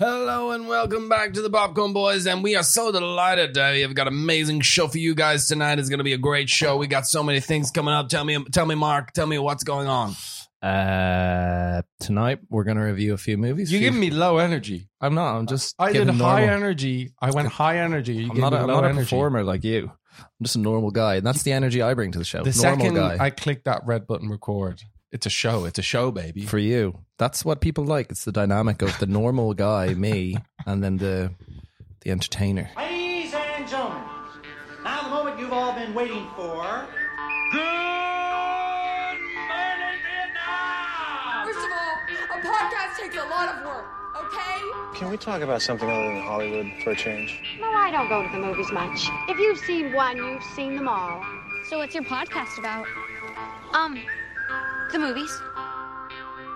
Hello and welcome back to the Popcorn Boys, and we are so delighted that we have got an amazing show for you guys tonight. It's going to be a great show. We got so many things coming up. Tell me, tell me, Mark. Tell me what's going on. Uh, tonight we're gonna review a few movies. You're Few- giving me low energy. I'm not. I'm just. I did giving high energy. I went high energy. You I'm not. A, I'm not a performer like you. I'm just a normal guy, and that's the energy I bring to the show. The normal second guy. I clicked that red button, record. It's a show. It's a show, baby. for you. That's what people like. It's the dynamic of the normal guy, me, and then the the entertainer. Ladies and gentlemen, now the moment you've all been waiting for. Good morning, Vietnam. First of all, a podcast takes a lot of work, okay? Can we talk about something other than Hollywood for a change? No, I don't go to the movies much. If you've seen one, you've seen them all. So what's your podcast about? Um, the movies.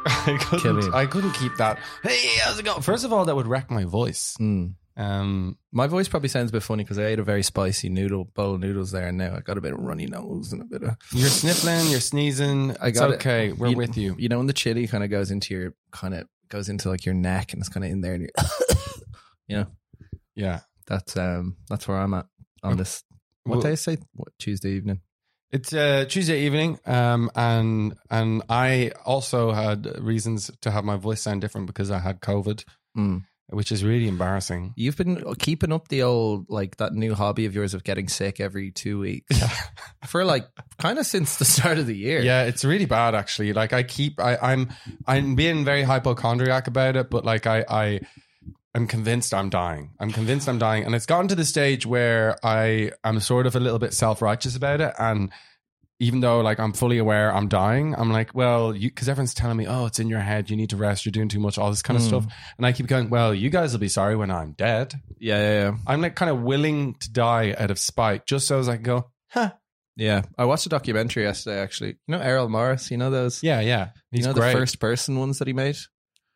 I couldn't, Killian. I couldn't keep that. Hey, how's it going? First of all, that would wreck my voice. Mm. Um, My voice probably sounds a bit funny because I ate a very spicy noodle bowl of noodles there, and now I got a bit of runny nose and a bit of. you're sniffling. You're sneezing. I It's got it. okay. We're with you. You know when the chili kind of goes into your kind of goes into like your neck and it's kind of in there, and you're, you know, Yeah. that's um that's where I'm at on this. What Well- day is it? What, Tuesday evening. It's uh, Tuesday evening, um, and and I also had reasons to have my voice sound different because I had COVID, Mm. which is really embarrassing. You've been keeping up the old like that new hobby of yours of getting sick every two weeks for like kind of since the start of the year. Yeah, it's really bad actually. Like I keep I, I'm I'm being very hypochondriac about it, but like I I I'm convinced I'm dying. I'm convinced I'm dying. And it's gotten to the stage where I am sort of a little bit self-righteous about it. And even though like I'm fully aware I'm dying, I'm like, well, you because everyone's telling me, oh, it's in your head, you need to rest, you're doing too much, all this kind of Mm. stuff. And I keep going, well, you guys will be sorry when I'm dead. yeah, yeah, yeah. I'm like kind of willing to die out of spite, just so as I can go, huh. Yeah. I watched a documentary yesterday. Actually, you know Errol Morris. You know those. Yeah, yeah. He's you know great. the first person ones that he made.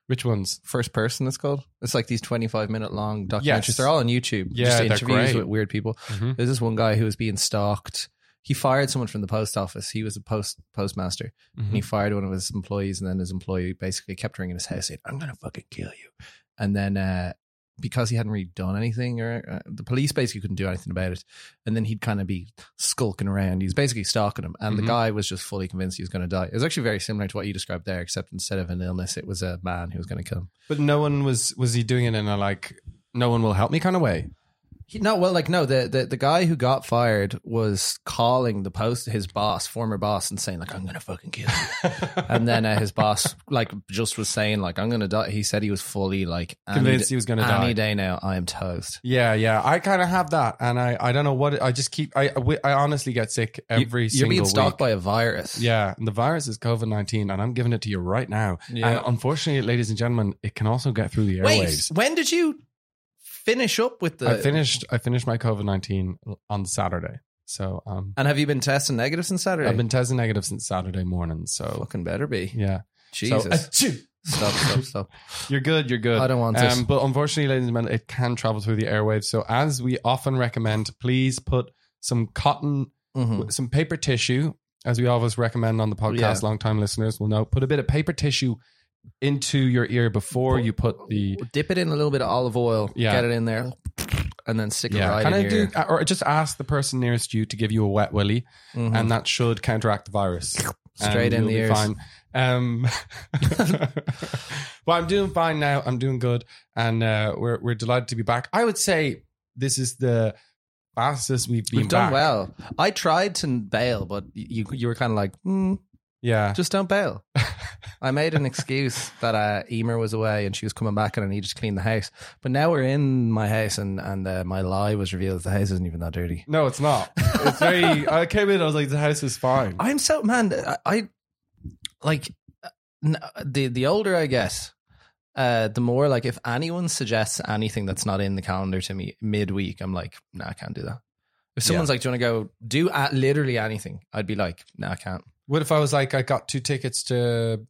Which ones? First person, it's called. It's like these twenty-five minute long documentaries. Yes. They're all on YouTube. Yeah, just interviews with weird people. Mhm. There's this one guy who was being stalked. He fired someone from the post office. He was a post postmaster, and he fired one of his employees. And then his employee basically kept ringing his house saying, "I'm gonna fucking kill you." And then uh, because he hadn't really done anything, or uh, the police basically couldn't do anything about it, and then he'd kind of be skulking around. He was basically stalking him, and Mhm. the guy was just fully convinced he was going to die. It was actually very similar to what you described there, except instead of an illness, it was a man who was going to kill him. But no one was was he doing it in a like no one will help me kind of way? He, no, well, like no, the, the the guy who got fired was calling the post his boss, former boss, and saying like, "I'm gonna fucking kill you," and then uh, his boss like just was saying like, "I'm gonna die." He said he was fully like any Convinced he was gonna any die. day now. I am toast. Yeah, yeah. I kind of have that, and I I don't know what it, I just keep I I honestly get sick every you, single You're being stalked by a virus. yeah, and the virus is COVID nineteen, and I'm giving it to you right now. Yeah. And unfortunately, ladies and gentlemen, it can also get through the Wait, when did you finish up with the? I finished I finished my COVID nineteen on Saturday, so um, And have you been testing negative since Saturday? I've been testing negative since Saturday morning. So fucking better be. yeah, Jesus. So, stop, stop, stop. You're good. You're good. I don't want this. Um, but unfortunately, ladies and gentlemen, it can travel through the airwaves. So, as we often recommend, please put some cotton, Mhm. some paper tissue, as we always recommend on the podcast. Yeah. Long time listeners will know. Put a bit of paper tissue into your ear before you put the Dip it in a little bit of olive oil. Yeah. Get it in there, and then stick it yeah. right Kind in of your do, or just ask the person nearest you to give you a wet willy, Mhm. and that should counteract the virus. Straight And in the you'll be ears. Fine. Um, well, I'm doing fine now. I'm doing good, and uh, we're we're delighted to be back. I would say this is the fastest we've been We've done back. well. I tried to bail, but you you were kind of like, mm, Yeah, just don't bail. I made an excuse that uh, Emer was away and she was coming back and I needed to clean the house. But now we're in my house and and uh, my lie was revealed. The house isn't even that dirty. no, it's not. It's very. I came in. I was like, the house is fine. I'm so man. I, I like n- the the older I get, uh, the more like if anyone suggests anything that's not in the calendar to me midweek, I'm like, nah, I can't do that. If someone's like, "Do you want to go do uh, literally anything?" I'd be like, "Nah, I can't." What if I was like, I got two tickets to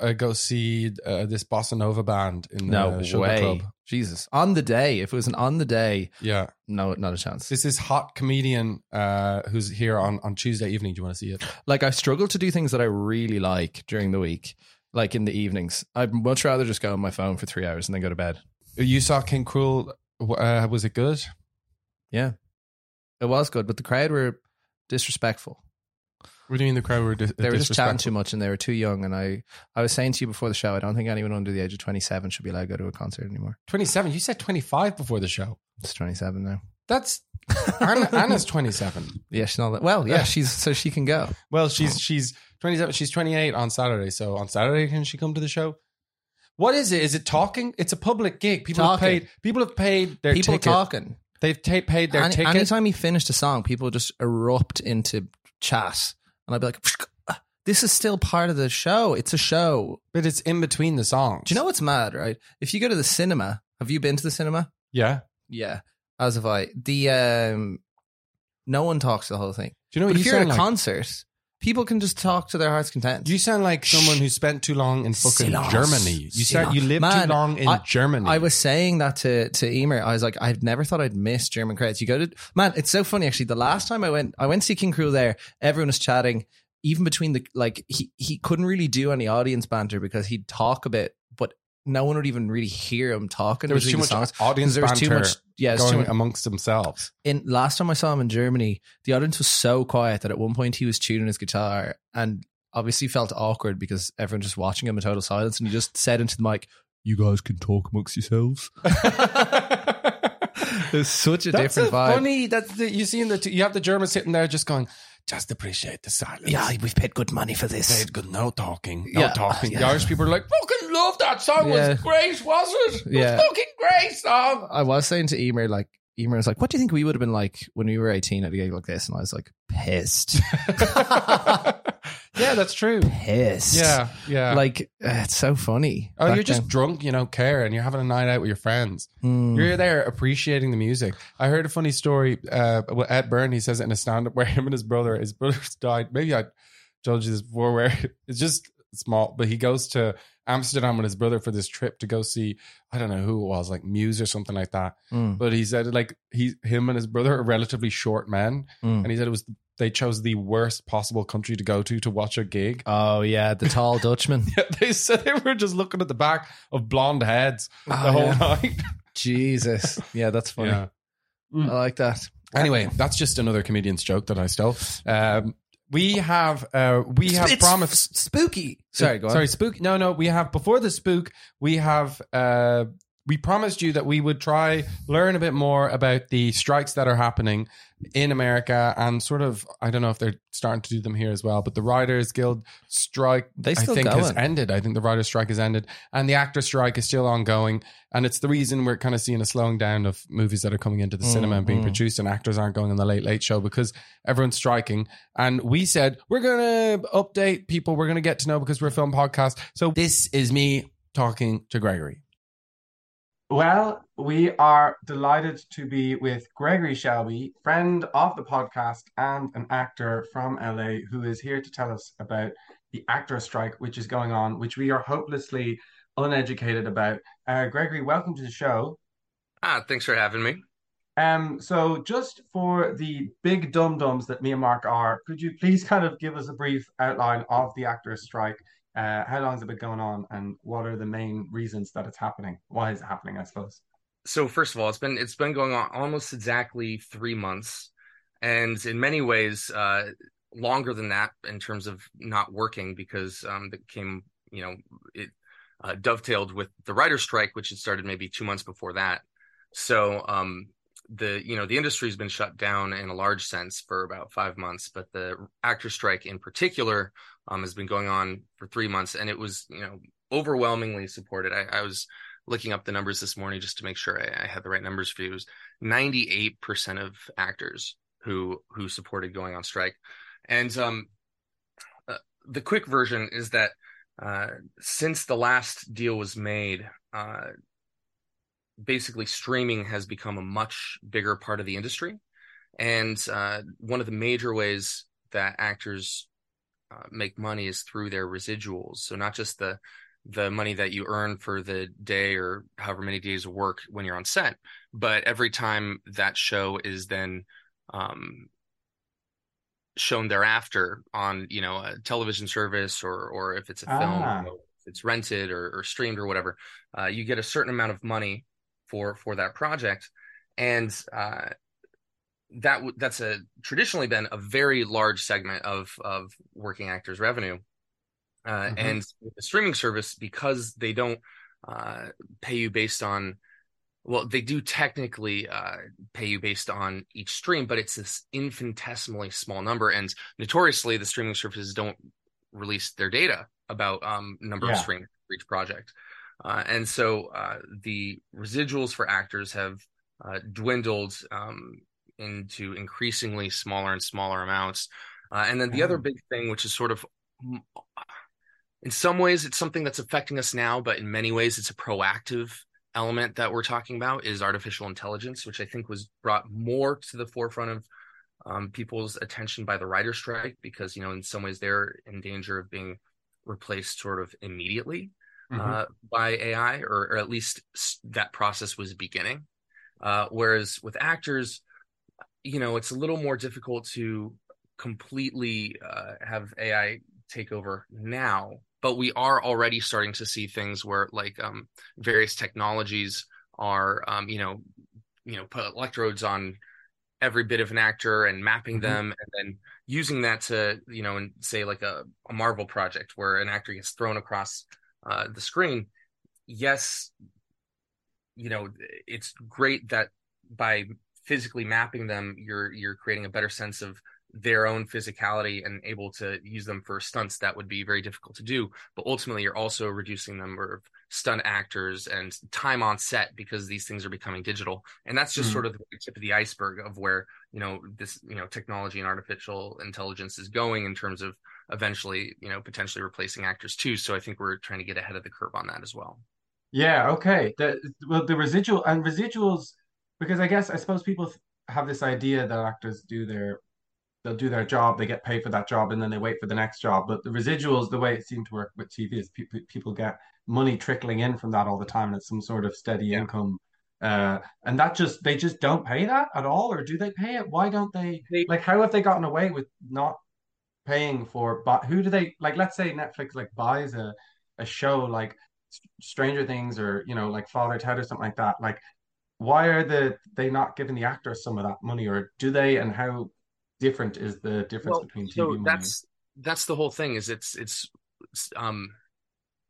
uh, go see uh, this bossa nova band in the No Sugar way, Club? Jesus! On the day, if it was an on the day, Yeah, no, not a chance. this is hot comedian uh, who's here on on Tuesday evening. Do you want to see it? Like I struggle to do things that I really like during the week, like in the evenings. I'd much rather just go on my phone for three hours and then go to bed. You saw King Krule. Uh, was it good? Yeah, it was good, but the crowd were disrespectful. What do you mean the crowd were? Dis- They were just chatting too much, and they were too young. And I, I was saying to you before the show, I don't think anyone under the age of twenty-seven should be allowed to go to a concert anymore. Twenty-seven. You said twenty-five before the show. It's twenty-seven now. That's Anna, Anna's twenty-seven. Yeah, she's not. That well, yeah, she's so she can go. Well, she's she's twenty-seven. She's twenty-eight on Saturday. So on Saturday, can she come to the show? What is it? Is it talking? It's a public gig. People Talking. have paid. People have paid their tickets. People ticket. talking. They've ta- paid their Any, ticket. anytime he finished a song, people just erupt into chat, and I'd be like, "This is still part of the show. It's a show." but it's in between the songs. Do you know what's mad? Right? If you go to the cinema, have you been to the cinema? Yeah. Yeah, as have I. The um, no one talks the whole thing. Do you know but if you you're at a like? concert, people can just talk to their heart's content. You sound like someone who spent too long in fucking Silence. Germany. You sound, you lived Man, too long in I- Germany. I was saying that to to Emer. I was like, I've never thought I'd miss German crowds. You go to man, it's so funny actually. The last time I went, I went to see King Krule there. Everyone was chatting. Even between the like, he he couldn't really do any audience banter because he'd talk a bit, no one would even really hear him talking. there was too the much songs. audience there was too much. Yeah, it's too going much, amongst themselves. in last time I saw him in Germany, the audience was so quiet that at one point he was tuning his guitar and obviously felt awkward because everyone just watching him in total silence, and he just said into the mic, "You guys can talk amongst yourselves." It's such a That's different a vibe. funny. That's the, you see in the t- you have the Germans sitting there just going, just appreciate the silence. yeah, we've paid good money for this. Paid good, no talking, no Yeah, talking. The yeah. Irish people are like, fucking love that song. Yeah. Was great, was it? It Yeah. was fucking great song. I was saying to Emer, like, Emer was like, "What do you think we would have been like when we were eighteen at a gig like this?" And I was like, "Pissed, yeah, that's true. pissed." Yeah, yeah. like uh, it's so funny. oh, you're just then. drunk, you don't care, and you're having a night out with your friends. Mm. You're there appreciating the music. I heard a funny story. Uh, with Ed Byrne, he says it in a stand-up where him and his brother, his brother's died. Maybe I told you this before, where it's just small, but he goes to Amsterdam with his brother for this trip to go see. I don't know who it was, like Muse or something like that. Mm. But he said like he, him and his brother are relatively short men, Mm. and he said it was they chose the worst possible country to go to to watch a gig. Oh yeah, the tall Dutchman. yeah, they said they were just looking at the back of blonde heads the Oh, whole yeah. night. Jesus. Yeah, that's funny. Yeah. I like that. Anyway, that's just another comedian's joke that I stole. Um, we have uh, we have It's promised. spooky. Sorry, go on. Sorry, spook. No, no. We have before the spook. We have. Uh, we promised you that we would try learn a bit more about the strikes that are happening in America and sort of I don't know if they're starting to do them here as well, but the Writers Guild strike They still I still think has ended. I think the writer strike has ended, and the actor strike is still ongoing. And it's the reason we're kind of seeing a slowing down of movies that are coming into the cinema and being Mhm. produced, and actors aren't going on the late late show because everyone's striking. And we said we're gonna update people. We're gonna get to know because we're a film podcast. So this is me talking to Gregory. Well, we are delighted to be with Gregory Shelby, friend of the podcast and an actor from LA who is here to tell us about the actor strike which is going on, which we are hopelessly uneducated about. Uh, Gregory, welcome to the show. Ah, thanks for having me. Um, so just for the big dum dums that me and Mark are, could you please kind of give us a brief outline of the actors strike? Uh, how long has it been going on, and what are the main reasons that it's happening? Why is it happening? I suppose. So first of all, it's been it's been going on almost exactly three months, and in many ways, uh, longer than that in terms of not working because um, that came, you know, it uh, dovetailed with the writer's strike, which had started maybe two months before that. So um, the you know the industry's been shut down in a large sense for about five months, but the actor strike in particular um, has been going on for three months, and it was you know overwhelmingly supported. I, I was looking up the numbers this morning just to make sure I, I had the right numbers for you. It was ninety eight percent of actors who who supported going on strike, and um, uh, the quick version is that uh, since the last deal was made. Uh, basically streaming has become a much bigger part of the industry and uh, one of the major ways that actors uh, make money is through their residuals so not just the the money that you earn for the day or however many days of work when you're on set but every time that show is then um, shown thereafter on you know a television service or or if it's a film Ah. if it's rented or, or streamed or whatever uh, you get a certain amount of money for for that project, and uh, that that's a traditionally been a very large segment of of working actors revenue uh, Mhm. and the streaming service because they don't uh, pay you based on well they do technically uh, pay you based on each stream but it's this infinitesimally small number and notoriously the streaming services don't release their data about um, number of streams for each project uh, and so uh, the residuals for actors have uh, dwindled um, into increasingly smaller and smaller amounts. Uh, and then the other Oh. big thing, which is sort of, mm, in some ways, it's something that's affecting us now, but in many ways, it's a proactive element that we're talking about is artificial intelligence, which I think was brought more to the forefront of um, people's attention by the writer strike because, you know, in some ways they're in danger of being replaced sort of immediately Mhm. uh, by AI, or, or at least that process was beginning. Uh, whereas with actors, you know, it's a little more difficult to completely uh, have AI take over now. But we are already starting to see things where, like, um, various technologies are, um, you know, you know, put electrodes on every bit of an actor and mapping Mhm. them, and then using that to, you know, and say like a, a Marvel project where an actor gets thrown across uh, the screen. Yes, you know, it's great that by physically mapping them, you're you're creating a better sense of their own physicality and able to use them for stunts that would be very difficult to do. But ultimately, you're also reducing the number of stunt actors and time on set because these things are becoming digital. And that's just Mhm. sort of the tip of the iceberg of where you know this you know technology and artificial intelligence is going in terms of eventually you know potentially replacing actors too. So I think we're trying to get ahead of the curve on that as well. Yeah, okay. The well, the residual and residuals, because I guess I suppose people have this idea that actors do their they'll do their job, they get paid for that job, and then they wait for the next job. But the residuals, the way it seemed to work with TV is people people get money trickling in from that all the time, and it's some sort of steady Yeah. income. Uh, and that just they just don't pay that at all, or do they pay it? Why don't they? They- Like, how have they gotten away with not paying for? But who do they like? Let's say Netflix like buys a a show like Stranger Things or you know like Father Ted or something like that. Like, why are the they not giving the actors some of that money, or do they? And how different is the difference Well, between TV so money? that's that's the whole thing. Is it's it's, it's um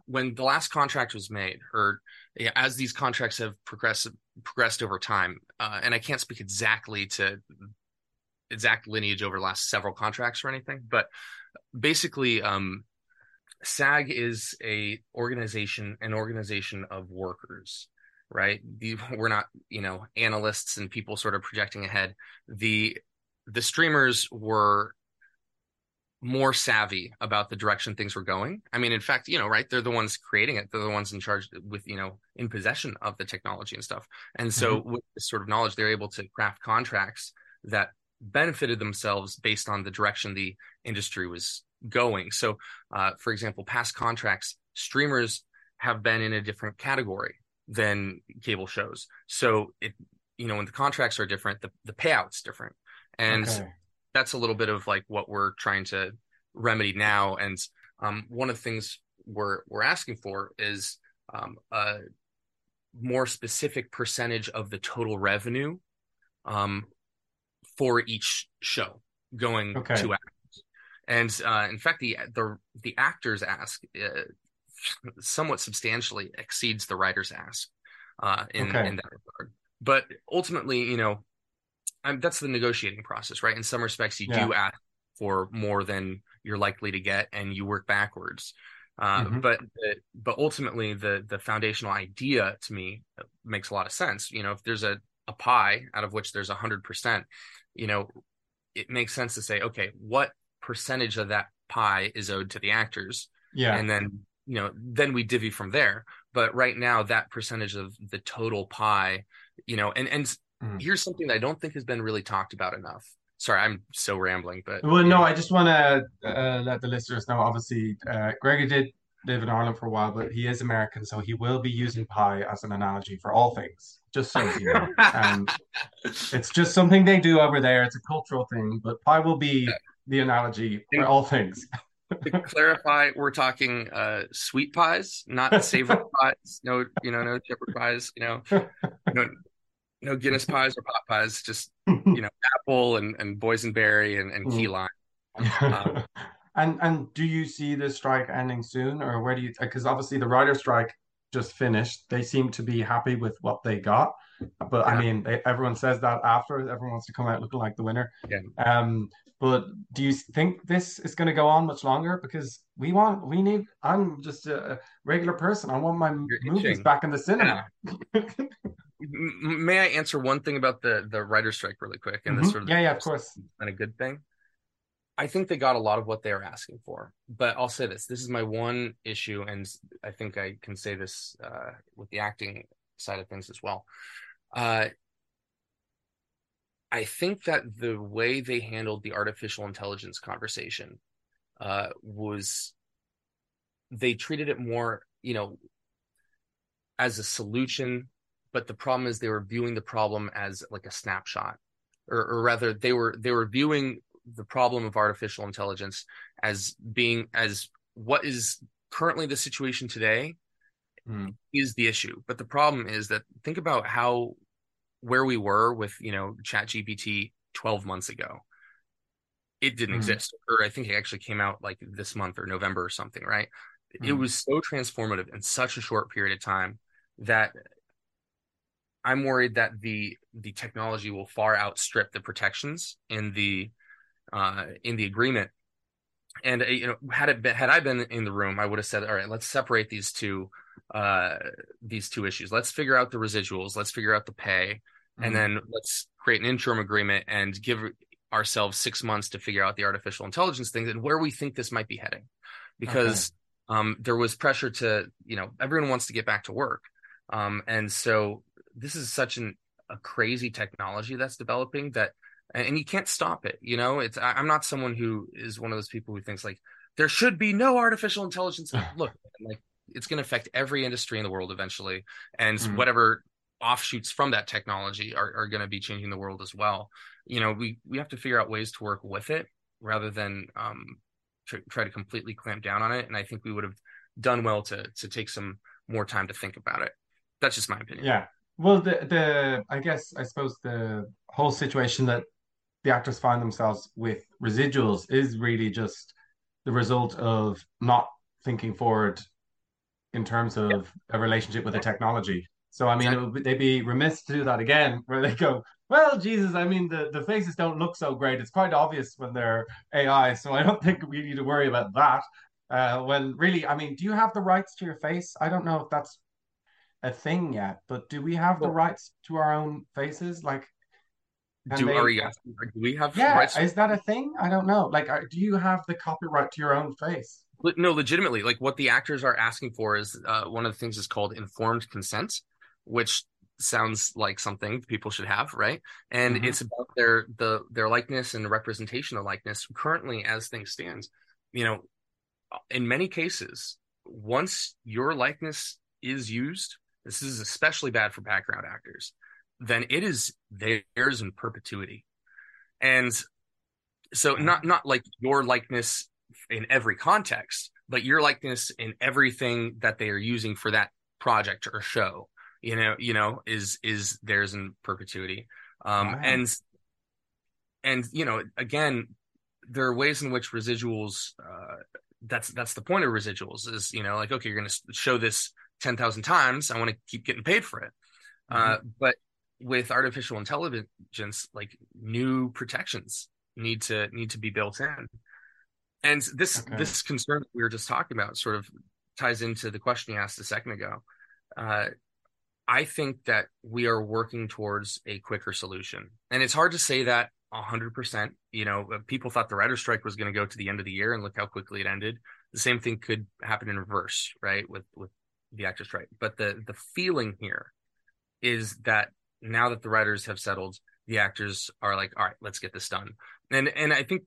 when the last contract was made, or yeah, as these contracts have progressed progressed over time, uh, and I can't speak exactly to exact lineage over the last several contracts or anything, but basically, um, SAG is a organization, an organization of workers, right? The, we're not, you know, analysts and people sort of projecting ahead. The the streamers were more savvy about the direction things were going. I mean, in fact, you know, right? They're the ones creating it. They're the ones in charge with, you know, in possession of the technology and stuff. And so with this sort of knowledge, they're able to craft contracts that benefited themselves based on the direction the industry was going. So, uh, for example, past contracts, streamers have been in a different category than cable shows. So it, you know, when the contracts are different, the, the payout's different. And Okay. that's a little bit of like what we're trying to remedy now. And um, one of the things we're we're asking for is um, a more specific percentage of the total revenue um, for each show going Okay. to actors. And uh, in fact, the the the actors ask uh, somewhat substantially exceeds the writers ask uh, in Okay. in that regard. But ultimately, you know, um, that's the negotiating process, right? In some respects, you Yeah. do ask for more than you're likely to get, and you work backwards. Uh, Mhm. But the, but ultimately, the the foundational idea to me makes a lot of sense. You know, if there's a a pie out of which there's a hundred percent, you know, it makes sense to say, okay, what percentage of that pie is owed to the actors, Yeah. and then you know, then we divvy from there. But right now, that percentage of the total pie, you know, and and Mm. here's something that I don't think has been really talked about enough. Sorry, I'm so rambling, but Well, no, I just want to uh, let the listeners know. Obviously, uh, Gregor did live in Ireland for a while, but he is American, so he will be using pie as an analogy for all things. Just so you know, um, it's just something they do over there. It's a cultural thing, but pie will be the analogy for all things. to clarify, we're talking uh, sweet pies, not savory pies. No, you know, no shepherd pies. You know, no, no Guinness pies or pot pies, just you know, apple and, and boysenberry and, and key Mm. lime. Um, and and do you see the strike ending soon, or where do you? Because obviously the writer strike just finished. They seem to be happy with what they got, but I mean, they, everyone says that after. Everyone wants to come out looking like the winner. Yeah. Um, but do you think this is going to go on much longer? Because we want, we need. I'm just a, regular person. I want my You're movies itching. back in the cinema. M- may I answer one thing about the the writer strike really quick? And this Mhm. sort of Yeah, yeah, of course. and a good thing. I think they got a lot of what they were asking for, but I'll say this: this is my one issue, and I think I can say this uh, with the acting side of things as well. Uh, I think that the way they handled the artificial intelligence conversation uh, was they treated it more, you know, as a solution, but the problem is they were viewing the problem as like a snapshot, or, or rather, they were they were viewing the problem of artificial intelligence as being as what is currently the situation today Mm. is the issue. But the problem is that think about how where we were with you know Chat GPT 12 months ago. It didn't Mm. exist, or I think it actually came out like this month or November or something, right? It Mm. was so transformative in such a short period of time that I'm worried that the the technology will far outstrip the protections in the uh, in the agreement. And uh, you know, had it been, had I been in the room, I would have said, "All right, let's separate these two uh, these two issues. Let's figure out the residuals. Let's figure out the pay, and Mm. then let's create an interim agreement and give ourselves six months to figure out the artificial intelligence things and where we think this might be heading, because um, there was pressure to you know everyone wants to get back to work, um, and so this is such an a crazy technology that's developing that and, you can't stop it you know? It's I, i'm not someone who is one of those people who thinks like there should be no artificial intelligence. Look like it's going to affect every industry in the world eventually and Mm. whatever offshoots from that technology are, are going to be changing the world as well. You know we we have to figure out ways to work with it rather than um tr- try to completely clamp down on it and i think we would have done well to to take some more time to think about it. That's just my opinion. Yeah. Well, the the I guess I suppose the whole situation that the actors find themselves with residuals is really just the result of not thinking forward in terms of a relationship with the technology. So I mean, it would, be- they'd be remiss to do that again, where they go, "Well, Jesus, I mean, the the faces don't look so great. It's quite obvious when they're AI, so I don't think we need to worry about that." Uh, when really, I mean, do you have the rights to your face? I don't know if that's a thing yet, but do we have the rights to our own faces? Like, do they- are you asking, do we have yeah, rights is that a thing? I don't know. Like, are, do you have the copyright to your own face? No, legitimately, like what the actors are asking for is uh, one of the things is called informed consent, which sounds like something people should have, right? And Mhm. it's about their the their likeness and representation of likeness currently as things stand. You know, in many cases, once your likeness is used, this is especially bad for background actors, then it is theirs in perpetuity. And so not not like your likeness in every context, but your likeness in everything that they are using for that project or show, you know, you know, is is theirs in perpetuity. Um Wow. and and you know, again, there are ways in which residuals uh that's that's the point of residuals is, you know, like okay, you're going to show this 10,000 times, I want to keep getting paid for it. Uh but with artificial intelligence like new protections need to need to be built in. And this Okay. this concern that we were just talking about sort of ties into the question you asked a second ago. Uh, i think that we are working towards a quicker solution. And it's hard to say that 100% you know uh, people thought the writer's strike was going to go to the end of the year and look how quickly it ended. The same thing could happen in reverse right with with the actors right, but the the feeling here is that now that the writers have settled, the actors are like, all right, let's get this done. And and I think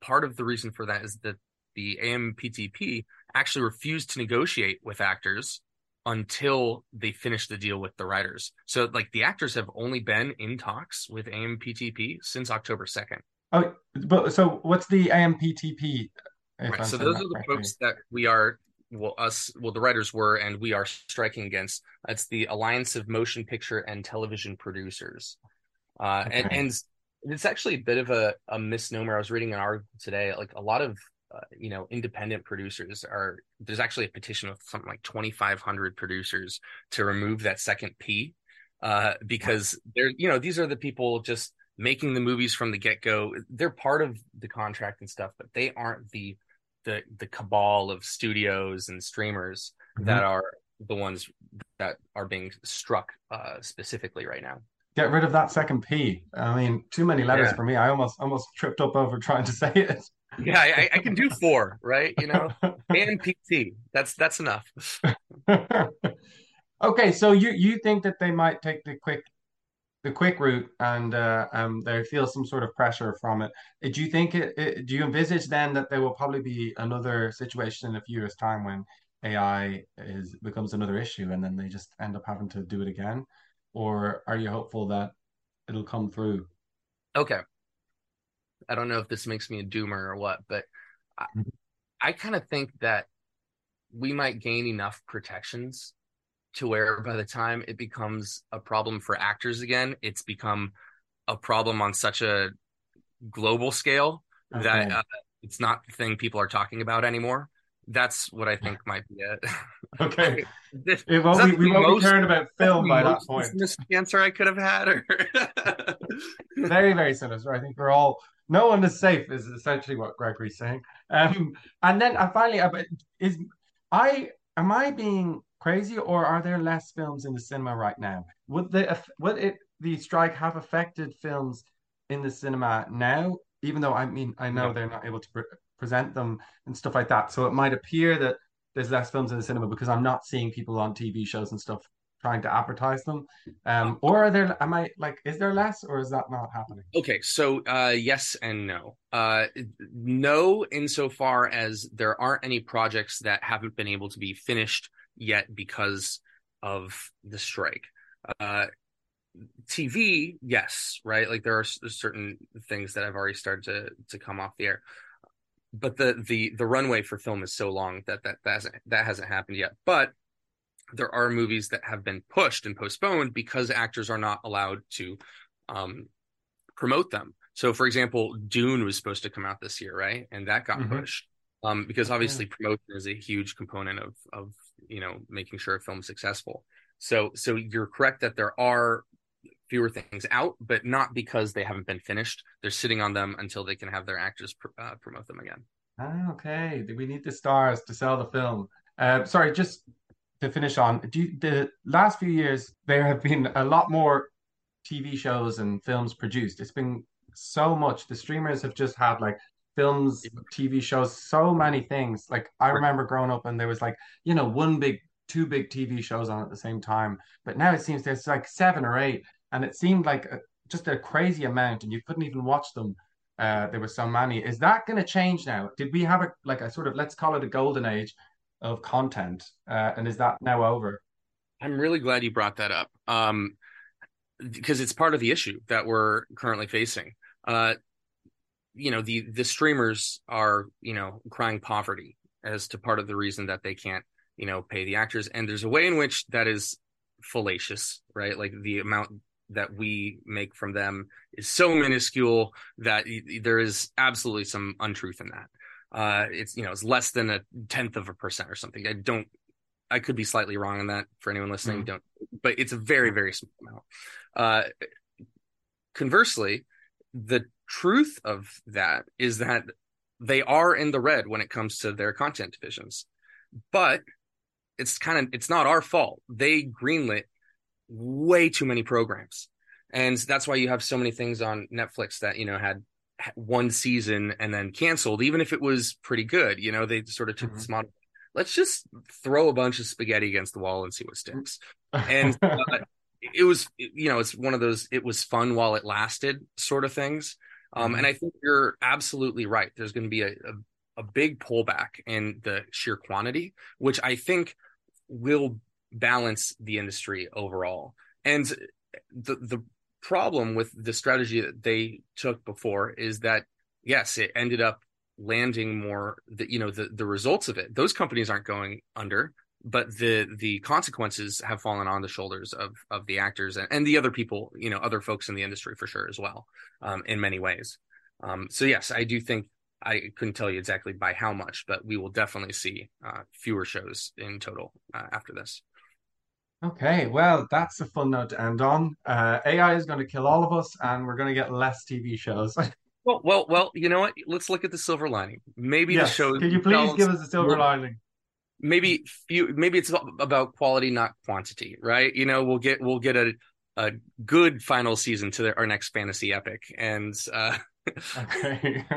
part of the reason for that is that the AMPTP actually refused to negotiate with actors until they finished the deal with the writers. So like the actors have only been in talks with AMPTP since October 2nd. Oh, but so what's the AMPTP? Right. So those are the folks that we are well us well the writers were and we are striking against. It's the Alliance of Motion Picture and Television Producers, uh, and Okay. and it's actually a bit of a, a misnomer. I was reading an article today, like a lot of uh, you know independent producers are. There's actually a petition of something like 2,500 producers to remove that second P, uh, because they're you know these are the people just making the movies from the get go. They're part of the contract and stuff, but they aren't the the the cabal of studios and streamers that are the ones that are being struck uh, specifically right now. Get rid of that second P. I mean, too many letters Yeah. for me. I almost almost tripped up over trying to say it. Yeah, I, I can do four, right? You know, and PT. That's that's enough. okay, so you you think that they might take the quick the quick route and uh, um they feel some sort of pressure from it. Uh, Do you think it, it do you envisage then that there will probably be another situation in a few years' time when AI is becomes another issue and then they just end up having to do it again? Or are you hopeful that it'll come through? Okay. I don't know if this makes me a doomer or what, but I, I kind of think that we might gain enough protections to where by the time it becomes a problem for actors again, it's become a problem on such a global scale that uh, it's not the thing people are talking about anymore. That's what I think might be it. Okay. This- It won't be, we won't most- be caring about film by that point. answer I could have had, or very very sinister i think we're all no one is safe is essentially what gregory's saying um and then i finally uh, is i am i being crazy or are there less films in the cinema right now would the would it the strike have affected films in the cinema now even though i mean i know No. they're not able to pre- present them and stuff like that so it might appear that there's less films in the cinema because i'm not seeing people on tv shows and stuff trying to advertise them um, or are there? Am I like? Is there less, or is that not happening? Okay, so uh, yes and no. Uh, no, insofar as there aren't any projects that haven't been able to be finished yet because of the strike. Uh, TV, yes, right? Like there are certain things that have already started to to come off the air, but the the the runway for film is so long that that that hasn't that hasn't happened yet. But there are movies that have been pushed and postponed because actors are not allowed to um, promote them. So, for example, Dune was supposed to come out this year, right? And that got Mhm. pushed um, because obviously promotion is a huge component of of you know making sure a film's successful. So, so you're correct that there are fewer things out, but not because they haven't been finished. They're sitting on them until they can have their actors pr- uh, promote them again. Ah, okay, Do we need the stars to sell the film. Uh, sorry, just to finish on, you, the last few years there have been a lot more TV shows and films produced. It's been so much. The streamers have just had like films, TV shows, so many things. Like I remember growing up and there was like, you know, one big, two big TV shows on at the same time. But now it seems there's like seven or eight, and it seemed like a, just a crazy amount, and you couldn't even watch them. Uh, there were so many. Is that going to change now? Did we have a like a sort of let's call it a golden age of content, uh, and is that now over? I'm really glad you brought that up. Um, because it's part of the issue that we're currently facing. Uh, you know, the the streamers are, you know, crying poverty as to part of the reason that they can't, you know, pay the actors. And there's a way in which that is fallacious, right? Like the amount that we make from them is so minuscule that there is absolutely some untruth in that. Uh, it's you know, it's less than a tenth of a percent or something. I don't I could be slightly wrong on that for anyone listening. Mhm. Don't, but it's a very, very small amount. Uh, conversely, the truth of that is that they are in the red when it comes to their content divisions, but it's kind of it's not our fault. They greenlit way too many programs, and that's why you have so many things on Netflix that you know had one season and then canceled, even if it was pretty good. You know, they sort of took this model. Let's just throw a bunch of spaghetti against the wall and see what sticks. And uh, it was, you know, it's one of those. It was fun while it lasted, sort of things. Um, Mhm. And I think you're absolutely right. There's going to be a, a a big pullback in the sheer quantity, which I think will balance the industry overall. And the the problem with the strategy that they took before is that yes, it ended up landing more the you know the the results of it those companies aren't going under but the the consequences have fallen on the shoulders of of the actors and, and the other people you know other folks in the industry for sure as well um, in many ways um, so yes i do think i couldn't tell you exactly by how much but we will definitely see uh, fewer shows in total uh, after this Okay, well, that's a fun note to end on. Uh, AI is going to kill all of us, and we're going to get less TV shows. well well well you know what let's look at the silver lining maybe yes. the show Can you please give us a silver lining? Maybe few maybe it's about quality not quantity right? You know we'll get we'll get a a good final season to our next fantasy epic. And uh okay.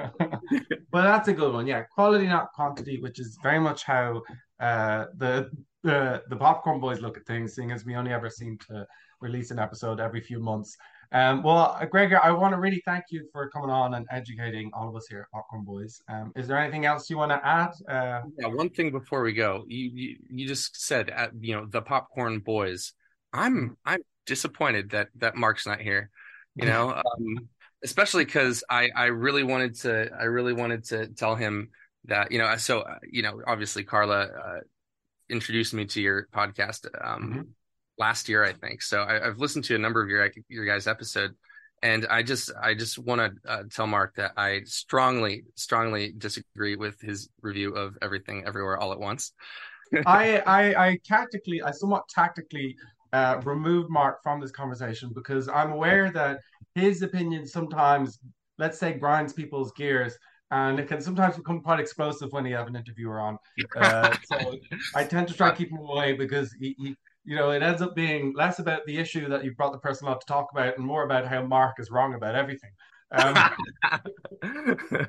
Well that's a good one. Yeah quality not quantity which is very much how uh the the the popcorn boys look at things seeing as we only ever seem to release an episode every few months um, well, Gregor, I want to really thank you for coming on and educating all of us here at Popcorn Boys. Um, is there anything else you want to add? Uh, yeah, one thing before we go, you you, you just said, uh, you know, the Popcorn Boys. I'm I'm disappointed that that Mark's not here. You know, um, especially because I I really wanted to I really wanted to tell him that you know so uh, you know obviously Carla uh, introduced me to your podcast. Um, mm-hmm last year, I think. So I, have listened to a number of your your guys' episode, and I just I just want to uh, tell Mark that I strongly strongly disagree with his review of Everything Everywhere All at Once. I, I I tactically I somewhat tactically uh, removed Mark from this conversation because I'm aware that his opinion sometimes, let's say, grinds people's gears. And it can sometimes become quite explosive when you have an interviewer on. Uh, so I tend to try to keep him away because he, he you know, it ends up being less about the issue that you brought the person on to talk about and more about how Mark is wrong about everything. Um,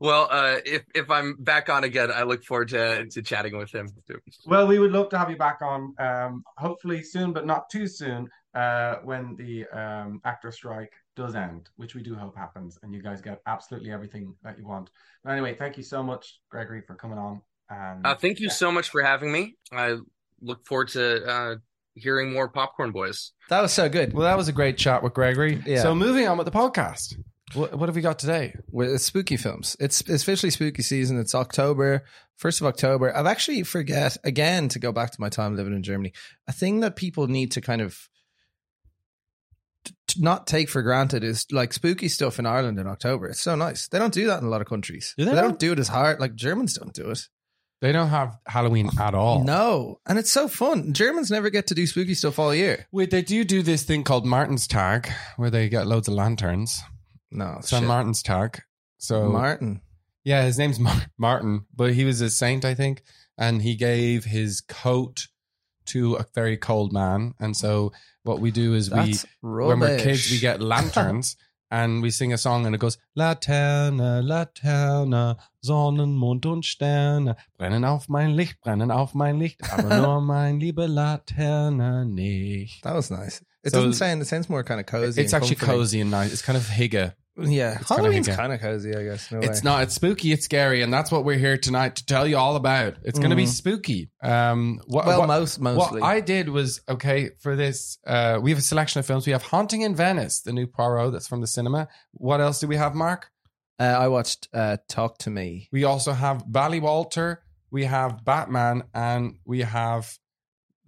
well, uh, if if I'm back on again, I look forward to to chatting with him. Too. Well, we would love to have you back on, um, hopefully soon, but not too soon, uh, when the um, actor strike does end, which we do hope happens, and you guys get absolutely everything that you want. But anyway, thank you so much, Gregory, for coming on. And, uh, thank you yeah. so much for having me. I look forward to uh, hearing more Popcorn Boys. That was so good. Well, that was a great chat with Gregory. Yeah. So moving on with the podcast. What, what have we got today? With it's spooky films. It's it's officially spooky season. It's October, first of October. I've actually forget again to go back to my time living in Germany. A thing that people need to kind of t- not take for granted is like spooky stuff in Ireland in October. It's so nice. They don't do that in a lot of countries. Do they they don't do it as hard. Like Germans don't do it. They don't have Halloween at all. No, and it's so fun. Germans never get to do spooky stuff all year. Wait, they do do this thing called Martin's Tag, where they get loads of lanterns. No, St. Martin's Tag. So Martin. yeah, his name's Mar- Martin, but he was a saint, I think, and he gave his coat to a very cold man. And so what we do is That's we, when we're kids, we get lanterns. And we sing a song and it goes Laterne, Laterne, Sonnen, Mond und Sterne brennen auf mein Licht, brennen auf mein Licht, aber nur mein liebe Laterne nicht. That was nice. It So- doesn't sound. It sounds more kind of cozy. It's actually comforting. cozy and nice. It's kind of hygge. Yeah, It's Halloween's kind of cozy, I guess. a It's way. not. It's spooky. It's scary, and that's what we're here tonight to tell you all about. It's going to be Mhm. spooky. Um, what, Well, what- most mostly. What I did was okay for this. Uh, we have a selection of films. We have Haunting in Venice, the new Poirot that's from the cinema. What else do we have, Mark? uh, I watched uh, Talk to Me. We also have Ballywalter. We have Batman, and we have.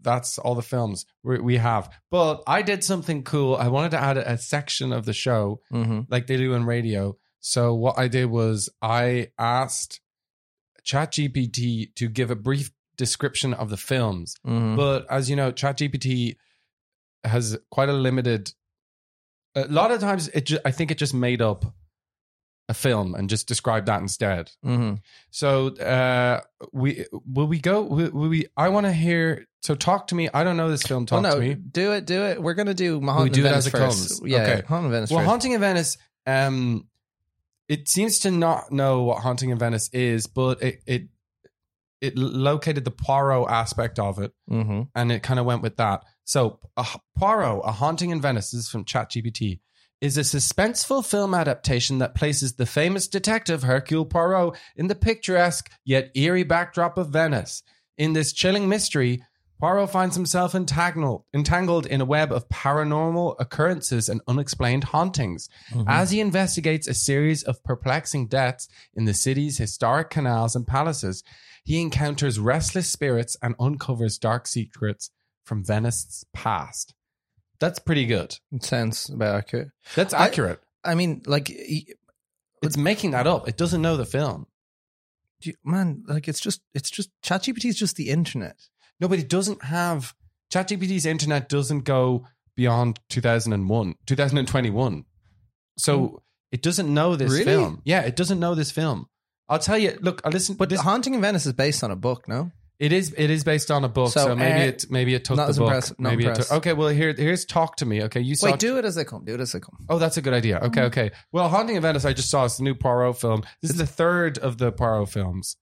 That's all the films we, we have. But I did something cool. I wanted to add a, section of the show Mm-hmm. like they do in radio. So what I did was I asked ChatGPT to give a brief description of the films. Mm-hmm. But as you know, ChatGPT has quite a limited. A lot of times, it ju- I think it just made up a film and just described that instead. Mm-hmm. So uh, we will we go? Will, will we? I want to hear. So talk to me. I don't know this film. Talk oh no, to me. do it, do it. We're gonna do Haunting do in it as it first. comes. Yeah, Okay. Haunting in Venice Well, first. Haunting in Venice, um, it seems to not know what Haunting in Venice is, but it it it located the Poirot aspect of it, mm-hmm. and it kind of went with that. So, a Poirot, A Haunting in Venice, this is from ChatGPT, is a suspenseful film adaptation that places the famous detective Hercule Poirot in the picturesque yet eerie backdrop of Venice. In this chilling mystery, Poirot finds himself entangled, entangled in a web of paranormal occurrences and unexplained hauntings. Mm-hmm. As he investigates a series of perplexing deaths in the city's historic canals and palaces, he encounters restless spirits and uncovers dark secrets from Venice's past. That's pretty good. It sounds about accurate. That's I- accurate. I mean, like, he- it's making that up. It doesn't know the film. do you- man, like it's just it's just ChatGPT is just the internet. No, but it doesn't have ChatGPT's internet doesn't go beyond 2001, 2021. So it doesn't know this Really? film. Yeah, it doesn't know this film. I'll tell you. Look, I listen. But this, Haunting in Venice is based on a book, no? it is it is based on a book, so, So, maybe uh, it maybe it took the book. maybe it took, okay. Well, here here's talk to me. Okay, you saw. Wait, do it as they come. Do it as they come. Oh, that's a good idea. Okay, okay. Well, Haunting in Venice, I just saw it's the new Poirot film. This is the third of the Poirot films.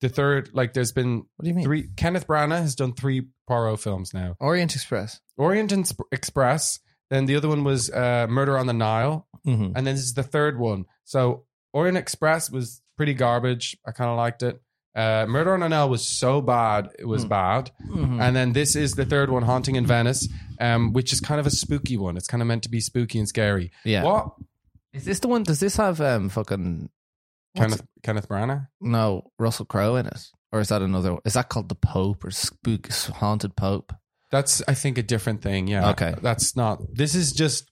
The third, like, there's been What do you mean? three. Kenneth Branagh has done three Poirot films now. Orient Express. Orient Ins- Express. Then the other one was uh, Murder on the Nile, Mm-hmm. and then this is the third one. So Orient Express was pretty garbage. I kind of liked it. Uh, Murder on the Nile was so bad, it was bad. Mm-hmm. And then this is the third one, Haunting in Venice, um, which is kind of a spooky one. It's kind of meant to be spooky and scary. Yeah. What? Is this the one? Does this have um fucking what's Kenneth Kenneth Branagh? no Russell Crowe in it, or is that another? Is that called the Pope or Spook Haunted Pope? That's I think a different thing. Yeah. Okay. That's not. This is just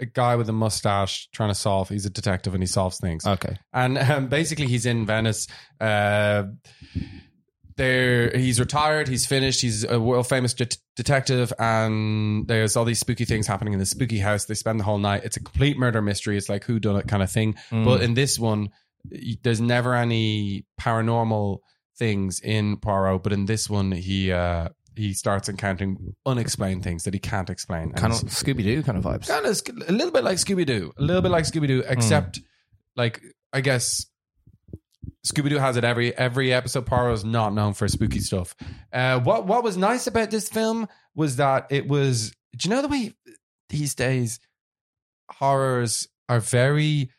a guy with a mustache trying to solve. He's a detective and he solves things. Okay. and um, basically he's in Venice. Uh, there, he's retired. He's finished. He's a world famous det- detective, and there's all these spooky things happening in the spooky house. They spend the whole night. It's a complete murder mystery. It's like who done it kind of thing. Mm. But in this one, there's never any paranormal things in Poirot. But in this one, he uh, he starts encountering unexplained things that he can't explain. Kind of Scooby Doo kind of vibes. kind of a little bit like Scooby Doo, a little bit like Scooby Doo, except like I guess Scooby Doo has it every every episode. Poirot is not known for spooky stuff. Uh, what what was nice about this film was that it was. Do you know the way these days horrors are very.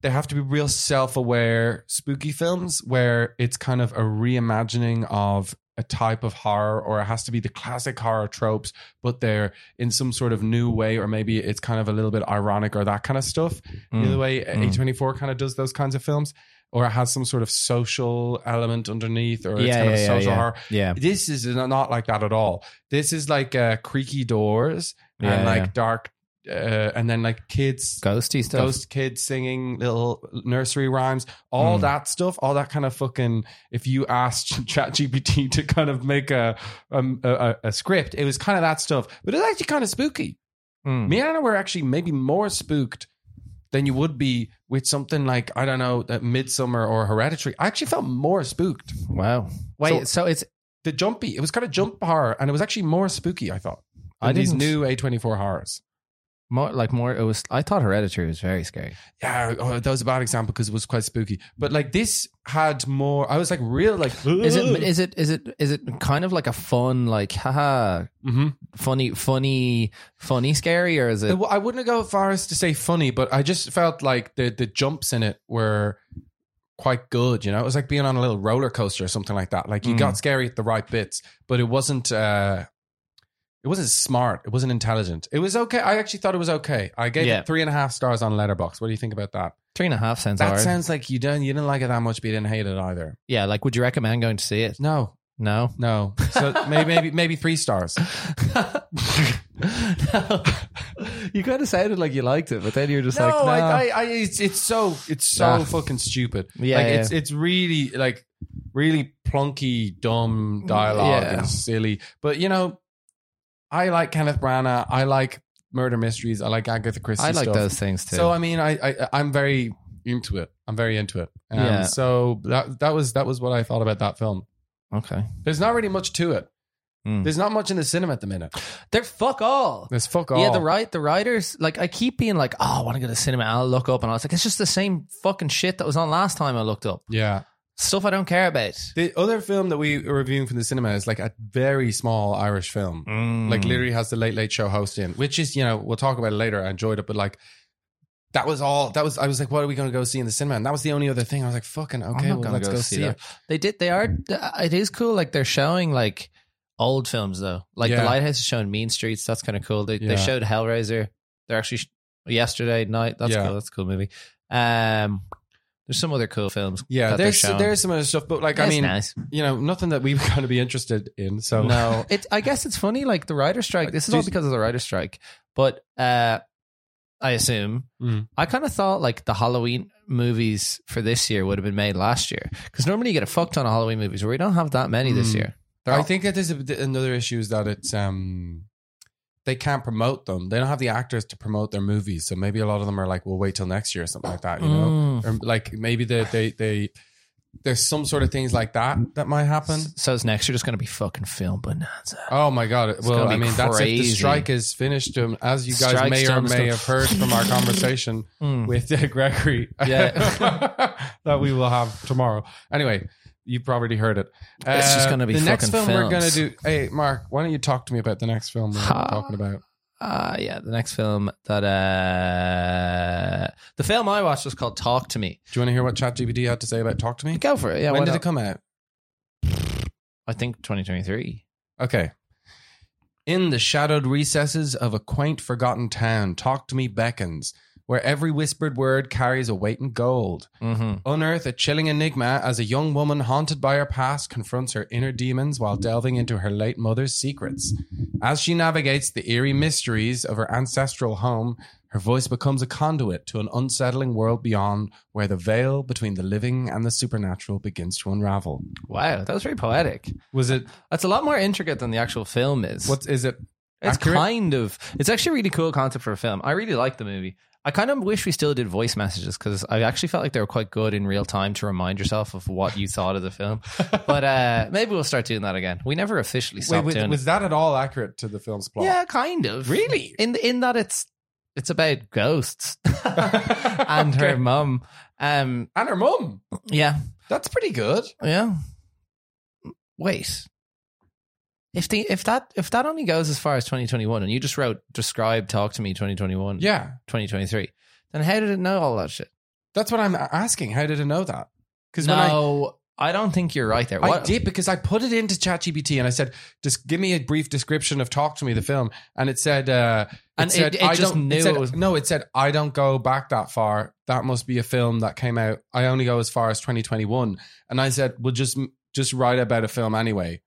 They have to be real self aware spooky films where it's kind of a reimagining of a type of horror, or it has to be the classic horror tropes, but they're in some sort of new way, or maybe it's kind of a little bit ironic or that kind of stuff. Mm. The other way A24 kind of does those kinds of films, or it has some sort of social element underneath, or it's Yeah, kind of yeah, social yeah, horror. Yeah. This is not like that at all. This is like uh, creaky doors and like dark, uh, and then like kids, Ghosty stuff. ghost kids singing little nursery rhymes, all Mm. that stuff, all that kind of fucking. If you asked chat gpt to kind of make a, um, a a a script, it was kind of that stuff, but it's actually kind of spooky. Mm. Me and Anna were actually maybe more spooked than you would be with something like I don't know, that Midsommar or Hereditary. I actually felt more spooked. Wow. Wait. So, it's The jumpy, it was kind of jump horror, and it was actually more spooky. I thought. I these new A twenty four horrors. More like more. It was. I thought Hereditary was very scary. Yeah, oh, that was a bad example because it was quite spooky. But like this had more. I was like real like. Is it? Is it? Is it? Is it kind of like a fun, like haha, Mhm. funny, funny, funny, scary, or is it? I wouldn't go as far as to say funny, but I just felt like the the jumps in it were quite good. You know, it was like being on a little roller coaster or something like that. Like you Mm. got scary at the right bits, but it wasn't. uh It wasn't smart. It wasn't intelligent. It was okay. I actually thought it was okay. I gave Yeah. it three and a half stars on Letterboxd. What do you think about that? Three and a half sounds That hard. sounds like you didn't you didn't like it that much, but you didn't hate it either. yeah. Like, would you recommend going to see it? No, No. no. So maybe maybe maybe three stars. no. you kind of sounded like you liked it, but then you're just no, like, no. I, I, I, it's it's so it's so Nah. fucking stupid. Yeah, like yeah. it's it's really like really plunky, dumb dialogue Yeah. and silly. But you know, I like Kenneth Branagh. I like murder mysteries. I like Agatha Christie. I like stuff. those things too. So I mean, I, I I'm very into it. I'm very into it. Um, Yeah. So that that was that was what I thought about that film. okay. There's not really much to it. Mm. There's not much in the cinema at the minute. They're fuck all. There's fuck all. Yeah, the right, the writers. Like, I keep being like, "Oh, I want to go to the cinema." I'll look up, and I was like, "It's just the same fucking shit that was on last time." I looked up Yeah. Stuff I don't care about. The other film that we were reviewing from the cinema is like a very small Irish film. Mm. Like literally has the Late Late Show host in, which is you know we'll talk about it later. I enjoyed it, but like that was all. That was. I was like, what are we going to go see in the cinema? And that was the only other thing. I was like, fucking okay, well, let's go, see that. it. They did. They are. It is cool. Like they're showing like old films though. Like Yeah. the Lighthouse is showing Mean Streets. That's kind of cool. They Yeah. they showed Hellraiser. They're actually yesterday night. That's Yeah. cool. That's a cool movie. Um, there's some other cool films. Yeah, there's there's some other stuff, but like I That's mean, nice. you know, nothing that we were going to be interested in. So No, it. I guess it's funny. Like the writer strike. This is all because of the writer strike. But uh, I assume Mm. I kind of thought like the Halloween movies for this year would have been made last year because normally you get a fuck ton of Halloween movies where we don't have that many this Mm. year. They're I all- think that there's a, another issue is that it's um they can't promote them. They don't have the actors to promote their movies, so maybe a lot of them are like, "We'll wait till next year" or something like that. You know, Mm. or like maybe they they they there's some sort of things like that that might happen. So is next year just going to be fucking film bonanza? Oh my god! It's well, I mean, that's if the strike is finished. Um, as you guys Strike's may or may have heard from our conversation Mm. with uh, Gregory, Yeah. that we will have tomorrow. Anyway, you've probably heard it. It's just gonna be the next fucking film we're going to films. do. Hey, Mark, why don't you talk to me about the next film we're Ha. talking about? Uh, yeah, the next film that uh, the film I watched was called Talk to Me. Do you want to hear what ChatGPT had to say about Talk to Me? Go for it. Yeah, when why did not? it come out? I think 2023. Okay. In the shadowed recesses of a quaint, forgotten town, Talk to Me beckons, where every whispered word carries a weight in gold. Mm-hmm. Unearth a chilling enigma as a young woman haunted by her past confronts her inner demons while delving into her late mother's secrets. As she navigates the eerie mysteries of her ancestral home, her voice becomes a conduit to an unsettling world beyond where the veil between the living and the supernatural begins to unravel. Wow, that was very poetic. Was it That's a lot more intricate than the actual film is. what is it? It's accurate? kind of. It's actually a really cool concept for a film. I really like the movie. I kind of wish we still did voice messages because I actually felt like they were quite good in real time to remind yourself of what you thought of the film. but uh, maybe we'll start doing that again. We never officially Wait, stopped was, doing was that at all accurate to the film's plot? Yeah, kind of. Really? In in that it's it's about ghosts and her Okay. mum. Um, And her mum. yeah, That's pretty good. yeah. Wait. If the if that if that only goes as far as 2021 and you just wrote describe talk to me 2021 Yeah. 2023 then how did it know all that shit That's what I'm asking. How did it know that? Because when I no I, don't think you're right there I did because I put it into ChatGPT and I said, "Just give me a brief description of Talk to Me, the film." And it said, uh, it And it- said, it "I just don't." knew it said, it was- no, it said, "I don't go back that far. That must be a film that came out. I only go as far as 2021." And I said, "Well, just just write about a film anyway."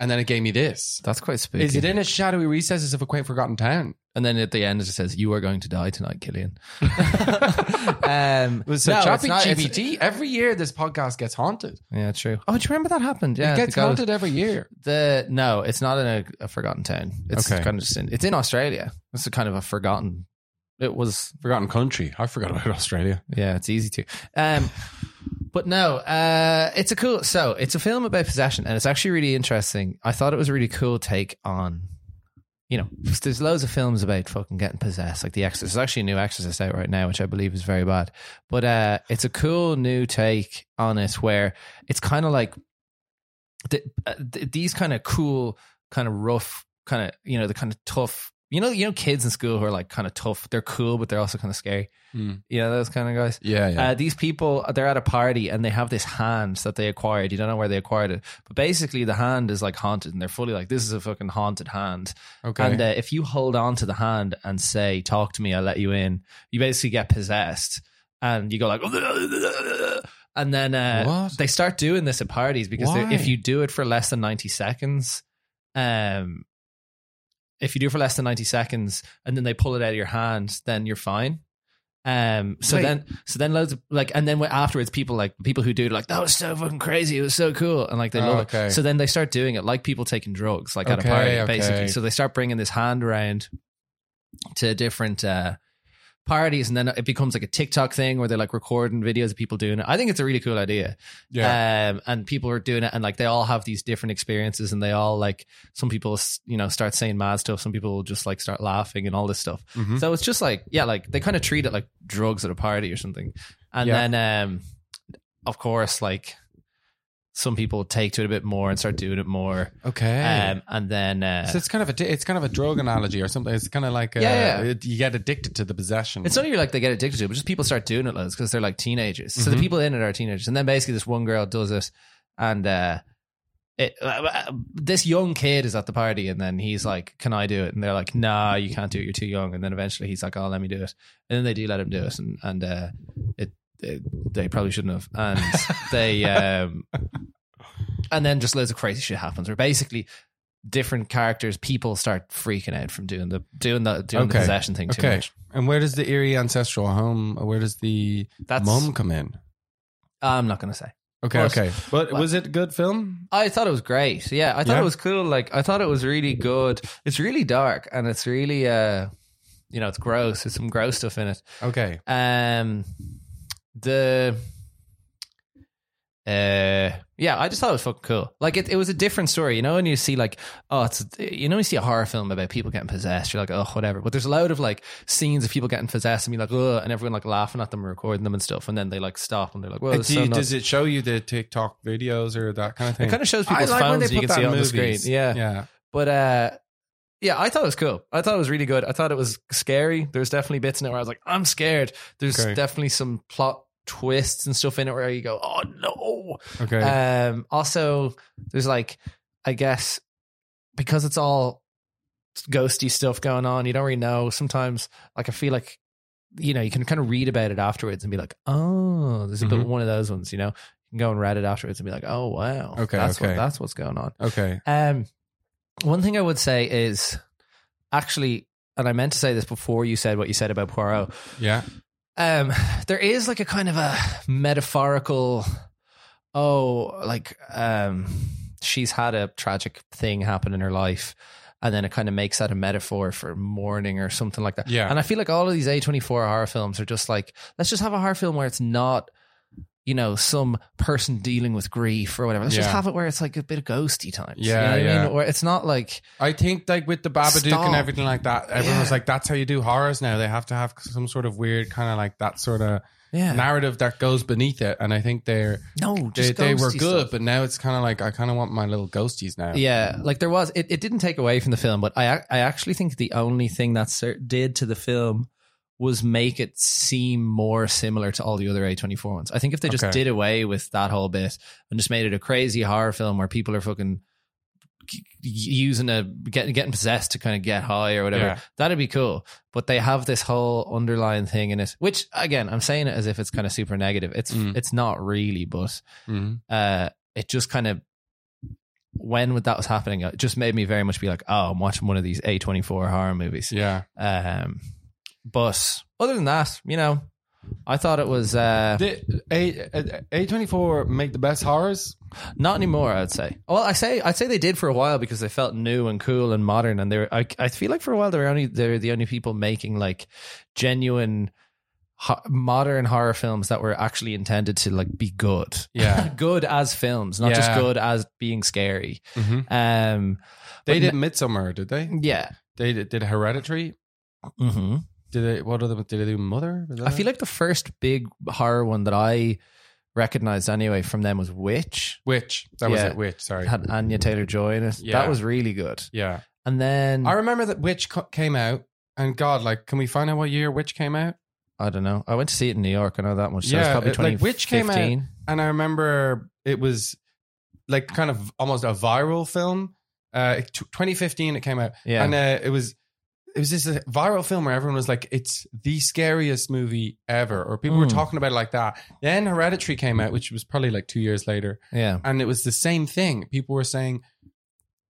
And then it gave me this. that's quite spooky Is it in a shadowy recesses of a quaint forgotten town? and then at the end it just says you are going to die tonight Killian um, So no, it's not- it's- Every year, this podcast gets haunted. yeah true oh do you remember that happened yeah it gets haunted every year. the no it's not in a, a forgotten town it's Okay. kind of just in it's in Australia it's a kind of a forgotten it was Forgotten country. I forgot about Australia. Yeah, it's easy to. Um, but no, uh, it's a cool. So it's a film about possession, and it's actually really interesting. I thought it was a really cool take on. You know, there's loads of films about fucking getting possessed, like The Exorcist. There's actually a new Exorcist out right now, which I believe is very bad. But uh, it's a cool new take on it, where it's kind of like uh, th- these kind of cool, kind of rough, kind of you know the kind of tough. You know, you know, kids in school who are like kind of tough. They're cool, but they're also kind of scary. You know, those kind of guys. Yeah, Uh, these people, they're at a party and they have this hand that they acquired. You don't know where they acquired it, but basically the hand is like haunted, and they're fully like, "This is a fucking haunted hand." okay. And uh, if you hold on to the hand and say, "Talk to me, I'll let you in," you basically get possessed, and you go like, and then uh, they start doing this at parties because they- if you do it for less than ninety seconds, um, if you do it for less than ninety seconds, and then they pull it out of your hand, then you're fine. Um. So Wait. then, so then loads of like, and then afterwards, people like people who do like that was so fucking crazy. It was so cool, and like they Oh, love okay. it. So then they start doing it like people taking drugs, like at a party, okay. basically. So they start bringing this hand around to different uh, parties, and then it becomes like a TikTok thing where they're like recording videos of people doing it. I think it's a really cool idea. yeah. Um, and people are doing it, and like they all have these different experiences, and they all like some people, you know, start saying mad stuff. Some people will just like start laughing and all this stuff. Mhm. So it's just like, yeah, like they kind of treat it like drugs at a party or something. And Yeah. then, um, of course, like some people take to it a bit more and start doing it more. Okay. Um, and then uh, so it's kind of a it's kind of a drug analogy or something. It's kind of like uh, Yeah, yeah. you get addicted to the possession. It's not even like they get addicted to it, but just people start doing it loads because they're like teenagers. So the Mhm. people in it are teenagers, and then basically this one girl does it, and uh, it uh, this young kid is at the party, and then he's like, "Can I do it?" And they're like, "Nah, you can't do it. You're too young." And then eventually he's like, "Oh, let me do it," and then they do let him do it, and and uh, it they probably shouldn't have, and they um, and then just loads of crazy shit happens, where basically. Different characters, people start freaking out from doing the doing the doing the possession thing too okay. much. And where does the eerie ancestral home? Where does the That's mum come in? I'm not going to say. Okay, course. okay. But was it a good film? I thought it was great. Yeah, I thought Yeah? it was cool. Like I thought it was really good. It's really dark and it's really uh you know, it's gross. There's some gross stuff in it. Okay. Um the uh yeah, I just thought it was fucking cool. Like it, it was a different story, you know, and you see like, oh, it's you know, you see a horror film about people getting possessed, you're like, oh, whatever. But there's a load of like scenes of people getting possessed and be like, oh, and everyone like laughing at them, and recording them and stuff, and then they like stop and they're like, well, do so you- does it show you the TikTok videos or that kind of thing? It kind of shows I people's like when phones they you can see on in the screen. Yeah. Yeah. But uh yeah, I thought it was cool. I thought it was really good. I thought it was scary. There's definitely bits in it where I was like, I'm scared. There's Okay. definitely some plot twists and stuff in it where you go, oh no. Okay. Um also there's like I guess because it's all ghosty stuff going on, you don't really know. Sometimes like I feel like you know, you can kind of read about it afterwards and be like, oh, there's a bit Mhm. one of those ones, you know. You can go and read it afterwards and be like, oh wow. Okay, That's okay. what that's what's going on. okay. Um, one thing I would say is actually, and I meant to say this before you said what you said about Poirot. Yeah. Um, there is like a kind of a metaphorical, oh, like um, she's had a tragic thing happen in her life. And then it kind of makes that a metaphor for mourning or something like that. Yeah. And I feel like all of these A24 horror films are just like, let's just have a horror film where it's not, you know, some person dealing with grief or whatever. Let's just have it where it's like a bit of ghosty times. Yeah, You know what I yeah. mean? Where it's not like, I think like with the Babadook Stop. and everything like that, everyone was like, "That's how you do horrors now." They have to have some sort of weird kind of like that sort of yeah. narrative that goes beneath it. And I think they're no, they, just they were good, stuff. but now it's kind of like I kind of want my little ghosties now. Yeah, like there was. It, it didn't take away from the film, but I I actually think the only thing that did to the film was make it seem more similar to all the other A24 ones. I think if they just Okay. did away with that whole bit and just made it a crazy horror film where people are fucking using a getting getting possessed to kind of get high or whatever Yeah. that'd be cool but they have this whole underlying thing in it which again i'm saying it as if it's kind of super negative it's Mm. it's not really but Mhm. uh, it just kind of when that was happening, it just made me very much be like, oh, I'm watching one of these A24 horror movies. yeah. Um, but other than that, you know, I thought it was uh, Did A A twenty four make the best horrors? not anymore. I'd say. Well, I say I'd say they did for a while because they felt new and cool and modern, and they were. I, I feel like for a while they were only they're the only people making like genuine. ho- Modern horror films that were actually intended to like be good, Yeah. good as films, not just Yeah. good as being scary. hmm Um, They But did Midsommar, did they? yeah, They did, did Hereditary. hmm Did they? What other? Did they do Mother? I feel like the first big horror one that I recognized anyway from them was Witch. Witch. That was Yeah. it. Witch. Sorry. It had Anya Taylor Joy in it. Yeah. That was really good. yeah. And then I I, remember that Witch co- came out, and God, like, can we find out what year Witch came out? I don't know. I went to see it in New York. I know that much. So it's Yeah, probably it- like, Witch came out- 2015. And I remember it was like kind of almost a viral film. Uh, t- 2015 it came out, Yeah. and uh, it was it was just a viral film where everyone was like, "It's the scariest movie ever," or people were Mm. talking about it like that. Then Hereditary came out, which was probably like two years later, yeah. and it was the same thing. People were saying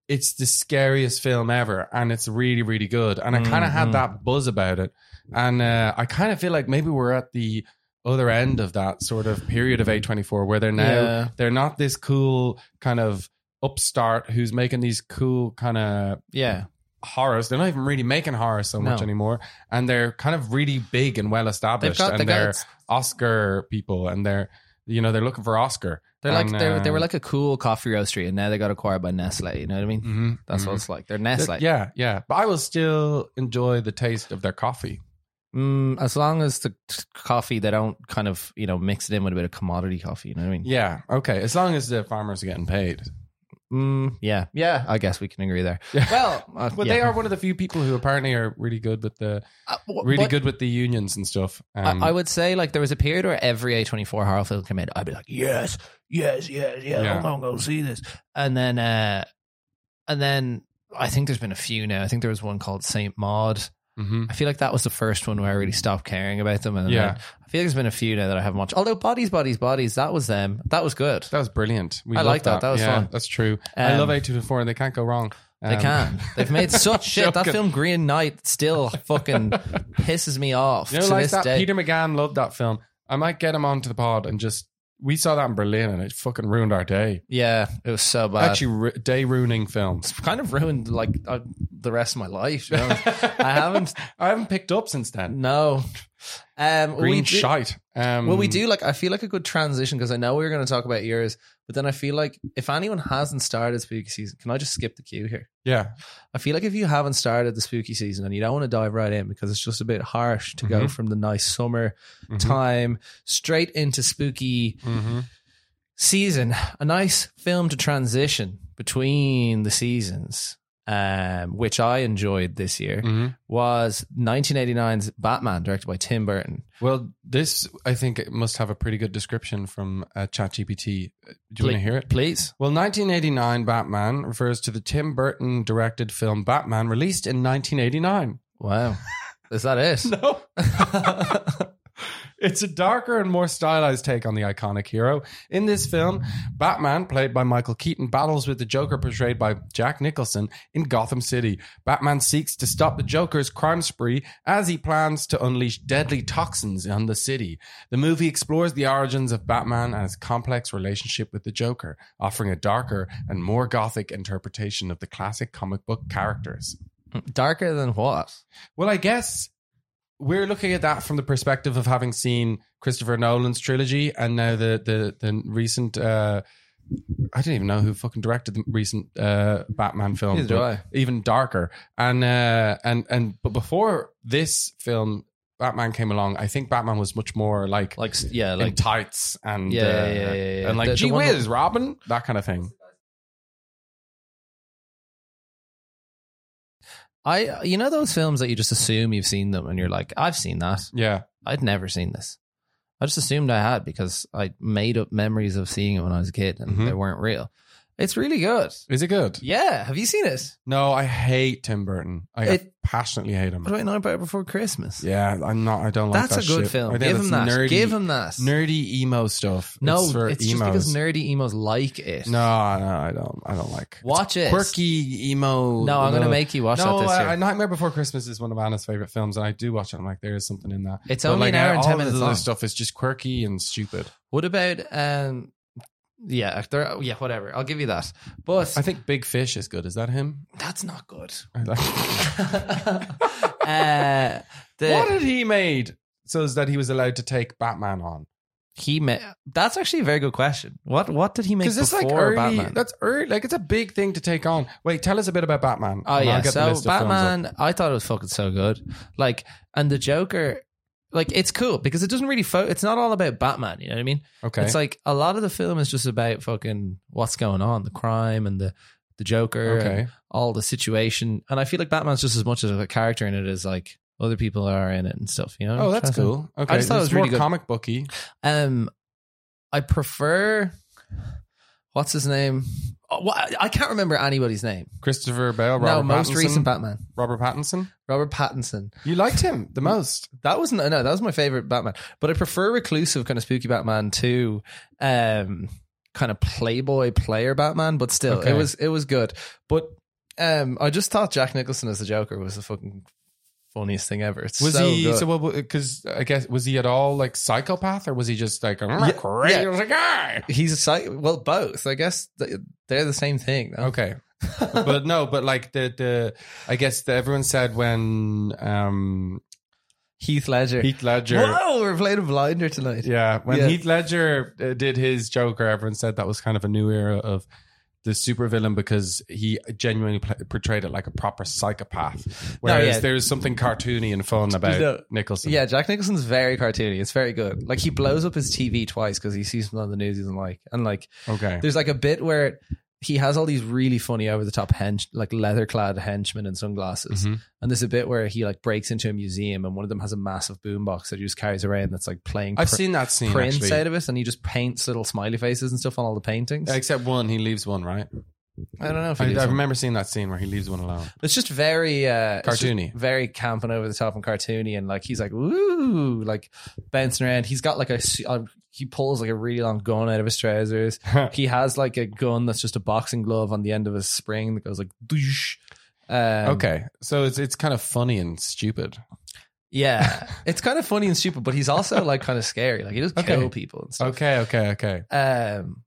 it's the scariest film ever, and it's really, really good. And I kind of had that buzz about it, and uh, I kind of feel like maybe we're at the other end of that sort of period of A24 where they're now Yeah. they're not this cool kind of upstart who's making these cool kind of Yeah. Horrors. They're not even really making horror so much No. anymore, and they're kind of really big and well established. Got- and they got- they're Oscar people, and they're you know they're looking for Oscar. They're like And, they they were uh, like a cool coffee roastery, and now they got acquired by Nestle. You know what I mean? mhm, That's mhm. what it's like. They're Nestle. Yeah, yeah. But I will still enjoy the taste of their coffee. Mm, as long as the t- coffee they don't kind of you know mix it in with a bit of commodity coffee. You know what I mean? Yeah. Okay. As long as the farmers are getting paid. Mm, yeah, yeah. I guess we can agree there. Well, uh, But yeah. they are one of the few people who apparently are really good with the Uh, w- really good with the unions and stuff. Um, I, I would say like there was a period where every A24 horror film came in, I'd be like, yes, yes, yes, yes, Yeah. I'm gonna go see this. And then, uh, and then I think there's been a few now. I think there was one called Saint Maud. Mhm. I feel like that was the first one where I really stopped caring about them. And Yeah. I feel like there's been a few now that I haven't watched. Although Bodies, Bodies, Bodies, that was them. That was good. That was brilliant. We I like that. That was yeah, fun. That's true. I Um, love A two four, and they can't go wrong. They Um, can. They've made such shit. That film Green Knight still fucking pisses me off You know, to like this that. day. Peter McGann loved that film. I might get him onto the pod and just. We saw that in Berlin, and it fucking ruined our day. yeah, it was so bad. Actually, ru- day ruining films. kind of ruined like uh, the rest of my life. be honest. I haven't. I haven't picked up since then. No. Um, Green we do, shite. Um, Well, we do like. I feel like a good transition because I know we were going to talk about yours, but then I feel like if anyone hasn't started spooky season, can I just skip the queue here? Yeah. I feel like if you haven't started the spooky season and you don't want to dive right in because it's just a bit harsh to go Mhm. from the nice summer Mhm. time straight into spooky Mm-hmm. season, a nice film to transition between the seasons, um, which I enjoyed this year, Mm-hmm. was 1989's Batman, directed by Tim Burton. Well, this I think it must have a pretty good description from uh, ChatGPT. Uh, Do you want to hear it? Please. Well, 1989 Batman refers to the Tim Burton directed film Batman released in 1989. Wow. Is that it? No. It's a darker and more stylized take on the iconic hero. In this film, Batman, played by Michael Keaton, battles with the Joker, portrayed by Jack Nicholson, in Gotham City. Batman seeks to stop the Joker's crime spree as he plans to unleash deadly toxins on the city. The movie explores the origins of Batman and his complex relationship with the Joker, offering a darker and more gothic interpretation of the classic comic book characters. Darker than what? Well, I guess we're looking at that from the perspective of having seen Christopher Nolan's trilogy and now the the the recent. Uh, I don't even know who fucking directed the recent uh, Batman film. Neither do I. Even darker, and uh, and and but before this film, Batman came along. I think Batman was much more like Like, yeah, in like tights and Yeah, uh, yeah, yeah, yeah. and like The- gee whiz, Robin, that kind of thing. I, you know, those films that you just assume you've seen them and you're like, I've seen that. Yeah, I'd never seen this. I just assumed I had because I made up memories of seeing it when I was a kid and Mhm. they weren't real. It's really good. is it good? Yeah. Have you seen it? No, I hate Tim Burton. I It- passionately hate him. What do I know about it before Christmas? Yeah, I'm not. I don't like That's that a good shit. film. I think Give him that. Nerdy, Give him that. nerdy emo stuff. no, it's, for it's emos. just because nerdy emos like it. No, no, I don't. I don't like Watch it. Quirky emo. No, I'm going to make you watch no, that this year. Nightmare Before Christmas is one of Anna's favorite films, and I do watch it. I'm like, there is something in that. It's But, only like, an hour and all 10 of minutes the other stuff is just quirky and stupid. What about um yeah, there, yeah, whatever. I'll give you that. But I think Big Fish is good. Is that him? that's not good. I like- uh, the, what had he made so that he was allowed to take Batman on? he made that's actually a very good question. What what did he make Because before it's like early. Batman? That's early. Like it's a big thing to take on. Wait, tell us a bit about Batman. Oh and I'll yeah, get the so list of films up. Batman, I thought it was fucking so good. Like, and the Joker, like, it's cool because it doesn't really. Fo- it's not all about Batman. You know what I mean? Okay. It's like a lot of the film is just about fucking what's going on, the crime and the the Joker, and all the situation. And I feel like Batman's just as much of a character in it as like other people are in it and stuff. You know? Oh, that's cool. Okay, I just thought it was really more good. comic booky. Um, I prefer. What's his name? Oh, I can't remember anybody's name. Christopher Bale, Robert no, most Pattinson. recent Batman, Robert Pattinson. Robert Pattinson. You liked him the most. That was no, no, that was my favorite Batman. But I prefer reclusive kind of spooky Batman to um kind of playboy player Batman. But still, Okay. it was it was good. But um, I just thought Jack Nicholson as the Joker was a fucking funniest thing ever. It's Was so he good. so? Well, because I guess was he at all like psychopath, or was he just like I'm a crazy guy? He's a psych. Well, both. I guess they're the same thing. No? Okay, but no, but like the the I guess the, everyone said when um Heath Ledger. Heath Ledger. Whoa, we're playing a blinder tonight. Yeah, when Yeah. Heath Ledger uh, did his Joker, everyone said that was kind of a new era of the supervillain because he genuinely pl- portrayed it like a proper psychopath. Whereas yeah. there's something cartoony and fun about No. Nicholson. Yeah, Jack Nicholson's very cartoony. It's very good. Like he blows up his TV twice because he sees something on the news he doesn't like, and like Okay. there's like a bit where he has all these really funny over the top hench like leather clad henchmen and sunglasses, Mhm. and there's a bit where he like breaks into a museum and one of them has a massive boombox that he just carries around that's like playing. I've pr- seen that scene prints actually. out of it, and he just paints little smiley faces and stuff on all the paintings. Except one, he leaves one, right? I don't know if I, I remember seeing that scene where he leaves one alone. It's just very uh, it's just Cartoony. very camp and over the top and cartoony, and like he's like ooh, like bouncing around. He's got like a s- uh, he pulls like a really long gun out of his trousers. he has like a gun that's just a boxing glove on the end of a spring that goes like doosh. Um, okay, so it's it's kind of funny and stupid. yeah, it's kind of funny and stupid, but he's also like kind of scary. Like he does Okay. kill people and stuff. Okay, okay, okay. Um,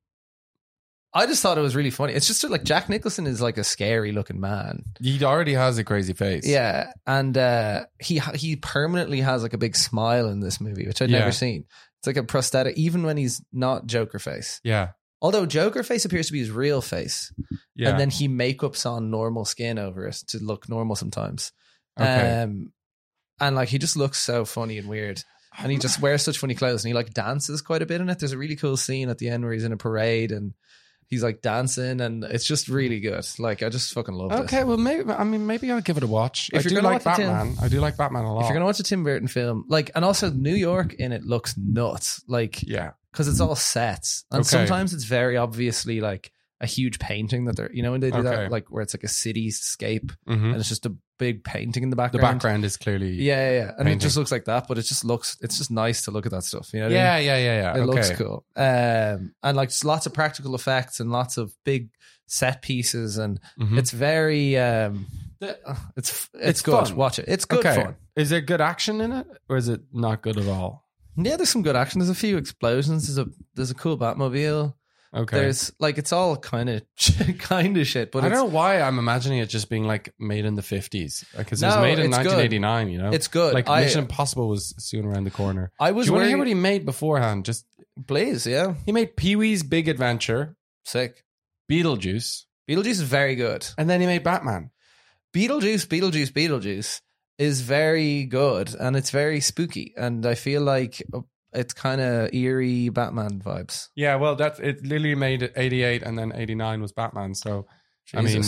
I just thought it was really funny. It's just like Jack Nicholson is like a scary looking man. He already has a crazy face. Yeah, and uh, he he permanently has like a big smile in this movie, which I'd Yeah. never seen. It's like a prosthetic, even when he's not Joker face. yeah, Although Joker face appears to be his real face, yeah. and then he makeups on normal skin over it to look normal sometimes. Okay. Um, and like he just looks so funny and weird, and he just wears such funny clothes, and he like dances quite a bit in it. There's a really cool scene at the end where he's in a parade and. He's like dancing, and it's just really good. Like I just fucking love it. okay, well, maybe I mean maybe I'll give it a watch. If I you're do gonna like watch it, Tim- Batman. I do like Batman a lot. If you're gonna watch a Tim Burton film, like, and also New York in it looks nuts, like, yeah, because it's all sets, and Okay. sometimes it's very obviously like a huge painting that they're, you know, when they do Okay. that, like where it's like a cityscape Mhm. and it's just a big painting in the background. the background. background is clearly yeah, yeah, yeah. and painting. it just looks like that, but it just looks, it's just nice to look at that stuff. You know, what I yeah, mean? yeah, yeah, yeah. It okay. looks cool, um, and like just lots of practical effects and lots of big set pieces, and Mhm. it's very, um, it's it's, It's good. fun. Watch it. It's good okay. fun. Is there good action in it, or is it not good at all? Yeah, there's some good action. There's a few explosions. There's a there's a cool Batmobile. Okay. There's like it's all kind of kind of shit, but I don't know why I'm imagining it just being like made in the 50s because it was No, made in it's good. 1989. You know, It's good. Like I- Mission Impossible was soon around the corner. I Do was you want to hear what he made beforehand? Just Please, yeah, he made Pee Wee's Big Adventure, sick. Beetlejuice, Beetlejuice is very good. and then he made Batman. Beetlejuice, Beetlejuice, Beetlejuice is very good, and it's very spooky, and I feel like uh, it's kind of eerie Batman vibes. Yeah, well, that's it. Literally made 88, and then 89 was Batman. So I mean,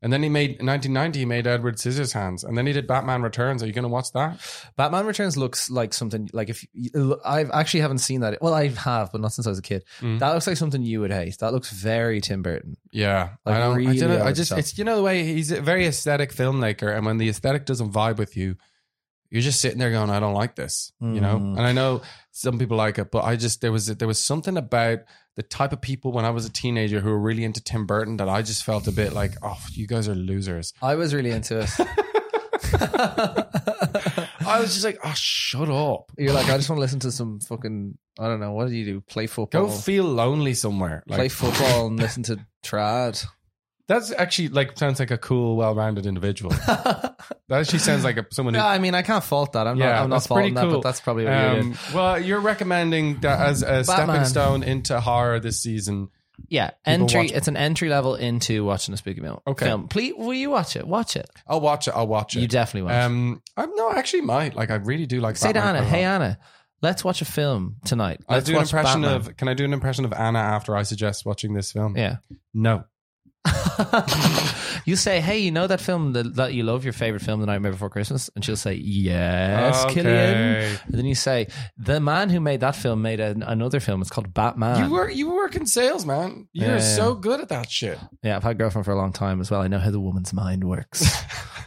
and then he made 1990 he made Edward Scissorhands, and then he did Batman Returns. Are you going to watch that? Batman Returns looks like something like if I've actually haven't seen that. Well, I have, but not since I was a kid. Mm. That looks like something you would hate. That looks very Tim Burton. Yeah, Like, I don't. really I, don't know, I just top. it's you know the way he's a very aesthetic filmmaker, and when the aesthetic doesn't vibe with you, you're just sitting there going, "I don't like this," you know. Mm. And I know some people like it, but I just there was there was something about the type of people when I was a teenager who were really into Tim Burton that I just felt a bit like, "Oh, you guys are losers." I was really into it. I was just like, "Oh, shut up." You're like, I just want to listen to some fucking. I don't know. What do you do? Play football. Go feel lonely somewhere. Like, play football and listen to trad. That's actually like sounds like a cool, well-rounded individual. that actually sounds like a, someone who Yeah, I mean, I can't fault that. I'm Yeah, not. I'm not faulting that, cool. but that's probably what you Um, did. well, you're recommending that as a stepping stone into horror this season. Yeah, people entry. It's an entry level into watching a spooky film. Okay. film. Please, will you watch it? Watch it. I'll watch it. I'll watch it. You definitely watch. it. Um, I'm no, I actually might. Like, I really do like. Say to Anna, "Hey. Anna, let's watch a film tonight. Let's do an impression Batman." of. Can I do an impression of Anna after I suggest watching this film? Yeah. No. you say, "Hey, you know that film that, that you love, your favorite film, The Nightmare Before Christmas," and she'll say, "Yes, Okay. Killian." And then you say, "The man who made that film made an, another film. It's called Batman." You work. You work in sales, man. You're Yeah, so good at that shit. yeah, I've had a girlfriend for a long time as well. I know how the woman's mind works.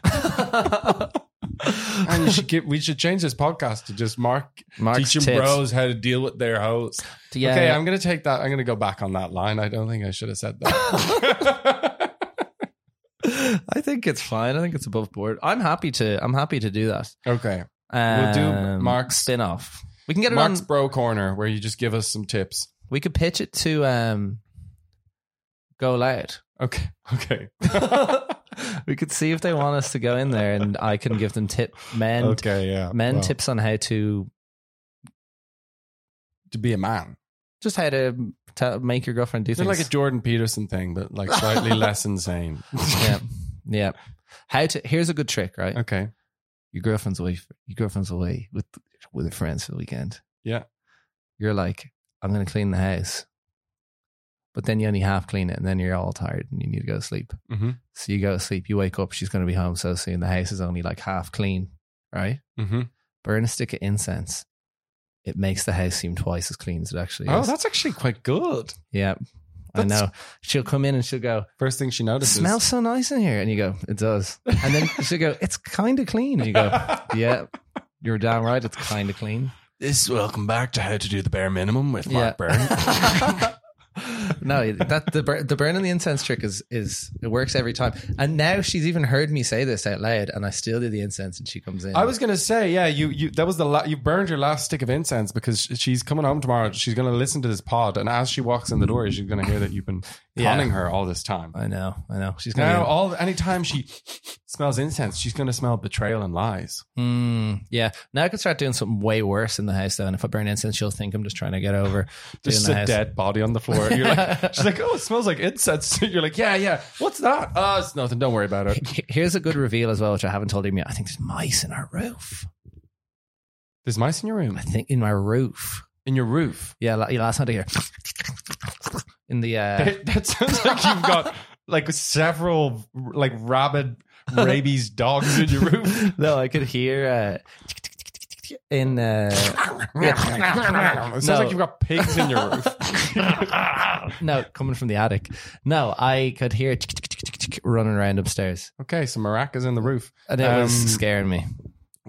And you should get. We should change this podcast to just Mark Mark's teaching tips. bros how to deal with their hoes. Yeah, okay. I'm gonna take that. I'm gonna go back on that line. I don't think I should have said that. I think it's fine. I think it's above board. I'm happy to. I'm happy to do that. okay. We'll do Um, Mark's- spin off. We can get it Mark's on. Bro Corner, where you just give us some tips. We could pitch it to um, Go Loud. Okay. Okay. We could see if they want us to go in there, and I can give them tip men okay. Yeah. men Well, tips on how to. to be a man. Just how to tell, make your girlfriend do It's things. like a Jordan Peterson thing, but like slightly less insane. yeah, yeah. How to? Here's a good trick, right? Okay. Your girlfriend's away. Your girlfriend's away with with her friends for the weekend. Yeah. You're like, I'm going to clean the house, but then you only half clean it, and then you're all tired and you need to go to sleep. Mm-hmm. So you go to sleep. You wake up. She's going to be home so soon. The house is only like half clean, right? Mm-hmm. Burn a stick of incense. It makes the house seem twice as clean as it actually Oh, is. Oh, that's actually quite good. yeah. I know. She'll come in and she'll go, First thing she it notices. smells so nice in here. And you go, it does. And then she'll go, it's kind of clean. And you go, yeah, you're damn right. It's kind of clean. This welcome back to how to do the bare minimum with Mark Byrne. no, that the the burning the incense trick is is it works every time. And now she's even heard me say this out loud, and I still do the incense, and she comes in. I was gonna say, yeah, you you that was the la- you burned your last stick of incense because she's coming home tomorrow. She's gonna listen to this pod, and as she walks in the door, she's gonna hear that you've been Yeah. conning her all this time. I know, I know. She's gonna. Now, all anytime she smells incense, she's gonna smell betrayal and lies. Mm, yeah. Now I could start doing something way worse in the house though. And if I burn incense, she'll think I'm just trying to get over Just a the house. dead body on the floor. You're like, she's like, oh, it smells like incense. You're like, yeah, yeah. What's that? Oh, it's nothing. Don't worry about it. Here's a good reveal as well, which I haven't told him yet. I think there's mice in our roof. There's mice in your room. I think in my roof. In your roof. Yeah, la- last night I hear in the uh, That, that sounds like you've got like several like rabid rabies dogs in your roof. no, I could hear uh, in uh, It sounds No. like you've got pigs in your roof. no coming from the attic. No, I could hear running around upstairs, Okay, so maracas in the roof. and it was Um, scaring me.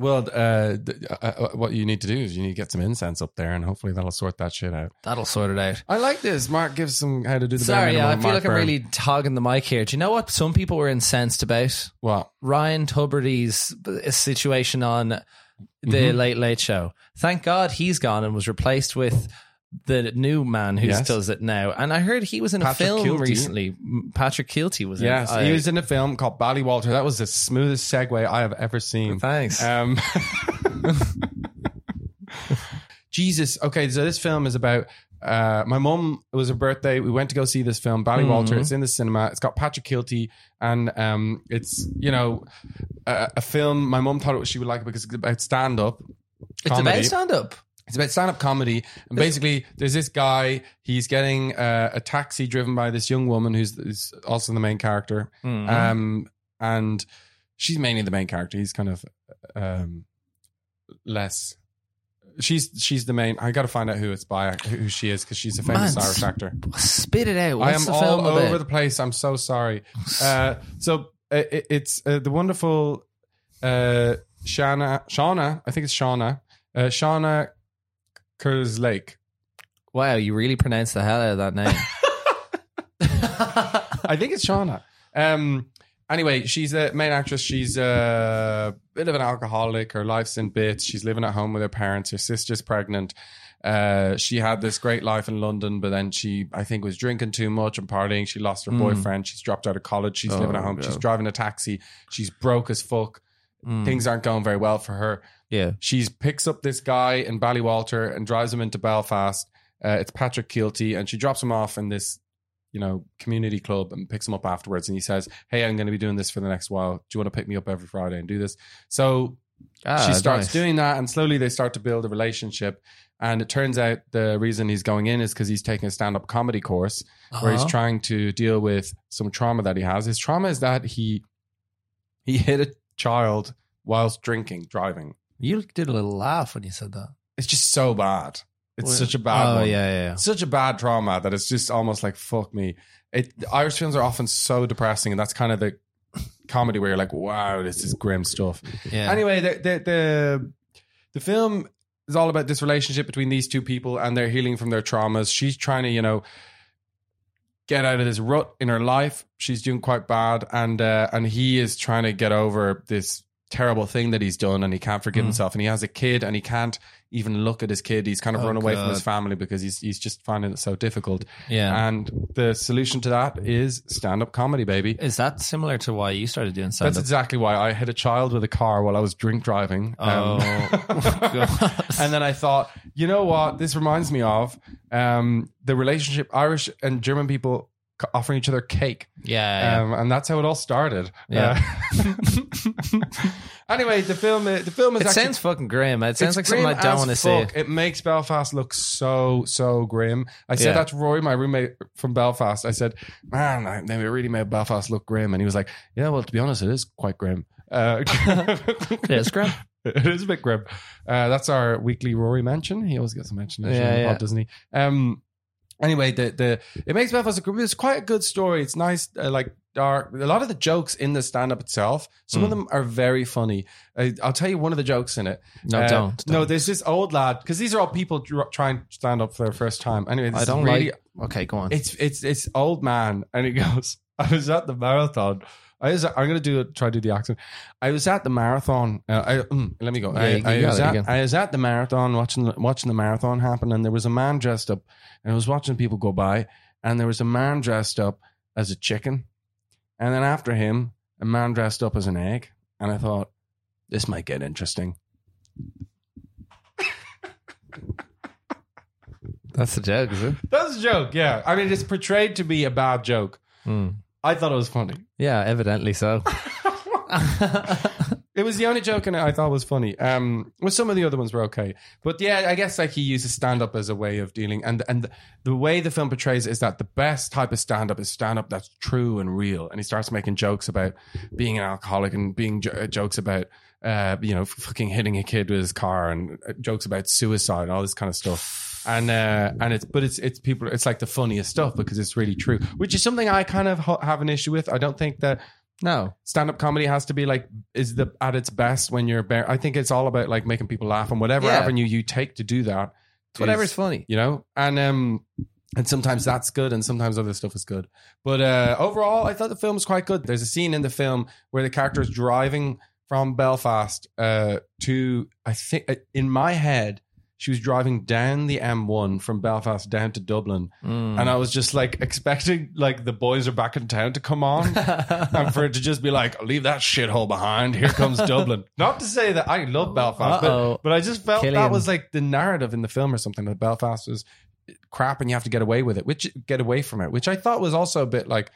Well, uh, th- uh, uh, what you need to do is you need to get some incense up there, and hopefully that'll sort that shit out. That'll sort it out. I like this. Mark gives some how to do the Sorry, yeah, I feel Mark like I'm Byrne. really hogging the mic here. Do you know what some people were incensed about? what Ryan Tubridy's situation on the Mhm. Late Late Show. Thank God he's gone and was replaced with the new man who Yes. does it now. And I heard he was in Patrick a film recently. Patrick Kielty was Yes, in. he was in a film called Ballywalter. That was the smoothest segue I have ever seen. Thanks. Um, Jesus. Okay, so this film is about uh, my mum. It was her birthday. We went to go see this film, Ballywalter. Mhm. It's in the cinema. It's got Patrick Kielty, and um, it's you know a, a film. My mum thought she would like it because it's about stand up. it's about stand up. It's about stand up comedy. And basically, there's this guy, he's getting uh, a taxi driven by this young woman who's, who's also the main character. Mm-hmm. Um, and she's mainly the main character. He's kind of um, less. She's she's the main. I got to find out who it's by, who she is, because she's a famous Man, Irish actor. Spit it out. I am the film all about? over the place. I'm so sorry. Uh, so uh, it, it's uh, the wonderful uh, Shana. Shauna, I think it's Shauna. Uh, Seána Kerslake. wow, you really pronounced the hell out of that name. I think it's Shauna. Um, anyway, she's a main actress. She's a bit of an alcoholic. Her life's in bits. She's living at home with her parents. Her sister's pregnant. Uh, she had this great life in London, but then she, I think, was drinking too much and partying. She lost her Mm. boyfriend. She's dropped out of college. She's Oh, living at home. She's driving a taxi. She's broke as fuck. Mm. Things aren't going very well for her. yeah. She picks up this guy in Ballywalter and drives him into Belfast. Uh, it's Patrick Kielty, and she drops him off in this, you know, community club and picks him up afterwards. And he says, "Hey, I'm going to be doing this for the next while. Do you want to pick me up every Friday and do this?" So Ah, she starts nice. doing that, and slowly they start to build a relationship. And it turns out the reason he's going in is because he's taking a stand-up comedy course where he's Uh-huh. trying to deal with some trauma that he has. His trauma is that he he hit a child whilst drinking, driving. You did a little laugh when you said that. It's just so bad. It's Well, such a bad Oh one. yeah, yeah. Such a bad trauma that it's just almost like fuck me. It Irish films are often so depressing, and that's kind of the comedy where you're like, wow, this is grim stuff. Yeah. Anyway, the, the the the film is all about this relationship between these two people and they're healing from their traumas. She's trying to, you know, get out of this rut in her life. She's doing quite bad, and uh, and he is trying to get over this terrible thing that he's done and he can't forgive Mm. himself and he has a kid and he can't even look at his kid he's kind of Oh, run away from his family because he's he's just finding it so difficult Yeah. and the solution to that is stand-up comedy baby Is that similar to why you started doing stand-up that's exactly why I hit a child with a car while I was drink driving. Um, Oh, God. and then I thought, you know what? This reminds me of um, the relationship Irish and German people offering each other cake. yeah. yeah. Um, and that's how it all started. Yeah. Uh, anyway, the film, the film is it actually, sounds fucking grim. It sounds like something I don't want to see. It makes Belfast look so so grim. I said Yeah. that to Roy, my roommate from Belfast. I said, "Man, they really made Belfast look grim," and he was like, "Yeah, well, to be honest, it is quite grim." Uh, It is grim. it is a bit grim. Uh, that's our weekly Rory mention. He always gets a mention, Yeah, the yeah. pod, doesn't he? Um, anyway, the the it makes Belfast grim. It's quite a good story. It's nice, uh, like dark. A lot of the jokes in the stand up itself, some of Mm. them are very funny. I, I'll tell you one of the jokes in it. No, Uh, don't, No, don't. there's this old lad because these are all people dr- trying to stand up for their first time. Anyway, this I don't really. like. Okay, go on. It's it's it's old man, and he goes. I was at the marathon. I was. I'm gonna do it. Try to do the accent. I was at the marathon. Uh, I, mm, let me go. Yeah, I, I was at, you got it. I was at the marathon watching the- watching the marathon happen, and there was a man dressed up, and I was watching people go by, and there was a man dressed up as a chicken, and then after him, a man dressed up as an egg, and I thought this might get interesting. That's a joke, is it? That's a joke. Yeah, I mean it's portrayed to be a bad joke. Hmm. I thought it was funny. Yeah, evidently so. It was the only joke in it I thought was funny. Um, well, some of the other ones were okay, but yeah, I guess like he uses stand up as a way of dealing, and and the way the film portrays it is that the best type of stand up is stand up that's true and real, and he starts making jokes about being an alcoholic and being jo- uh, jokes about uh, you know fucking hitting a kid with his car and uh, jokes about suicide and all this kind of stuff. And uh, and it's but it's it's people it's like the funniest stuff because it's really true, which is something I kind of ho- have an issue with. I don't think that no. stand-up comedy has to be like is the at its best when you're bare i think it's all about like making people laugh and whatever Yeah. avenue you take to do that It's whatever's is- funny. you know and um and sometimes that's good and sometimes other stuff is good but uh overall i thought the film was quite good there's a scene in the film where the character is driving from belfast uh to i think uh, in my head she was driving down the M1 from Belfast down to Dublin, Mm. and I was just like expecting like the boys are back in town to come on, and for it to just be like, leave that shithole behind. Here comes Dublin. Not to say that I love Belfast, but, but I just felt that was like the narrative in the film or something that Belfast was crap and you have to get away with it, which get away from it, which I thought was also a bit like,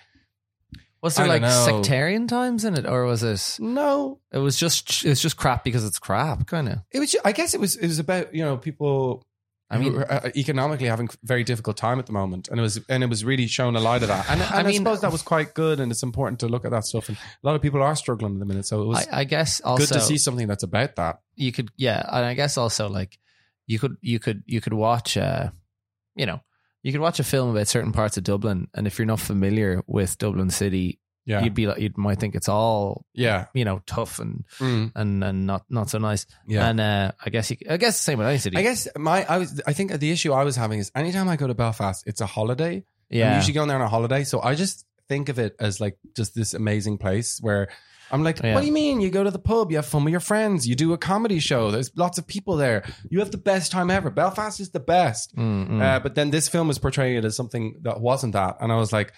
was there I like don't know. sectarian times in it, or was it? no, It was just. It was just crap because it's crap, kind of. it was. I guess it was. It was about you know people. I I mean- mean, uh, economically having very difficult time at the moment, and it was and it was really showing a light of that. And, and I, mean- suppose that was quite good, and it's important to look at that stuff. And a lot of people are struggling at the minute, so it was I, I guess also good to see something that's about that. you could yeah and i guess also like you could you could you could watch uh you know you could watch a film about certain parts of dublin and if you're not familiar with dublin city Yeah, you'd be like you might think it's all yeah, you know tough and Mm. and and not not so nice yeah. and uh i guess you i guess the same with any city I guess my I was I think the issue I was having is anytime I go to Belfast, it's a holiday. I'm yeah usually going there on a holiday, so I just think of it as like just this amazing place where I'm like, Yeah. what do you mean? You go to the pub, you have fun with your friends, you do a comedy show. There's lots of people there. You have the best time ever. Belfast is the best. Mm, mm. Uh, but then this film is portraying it as something that wasn't that, and I was like.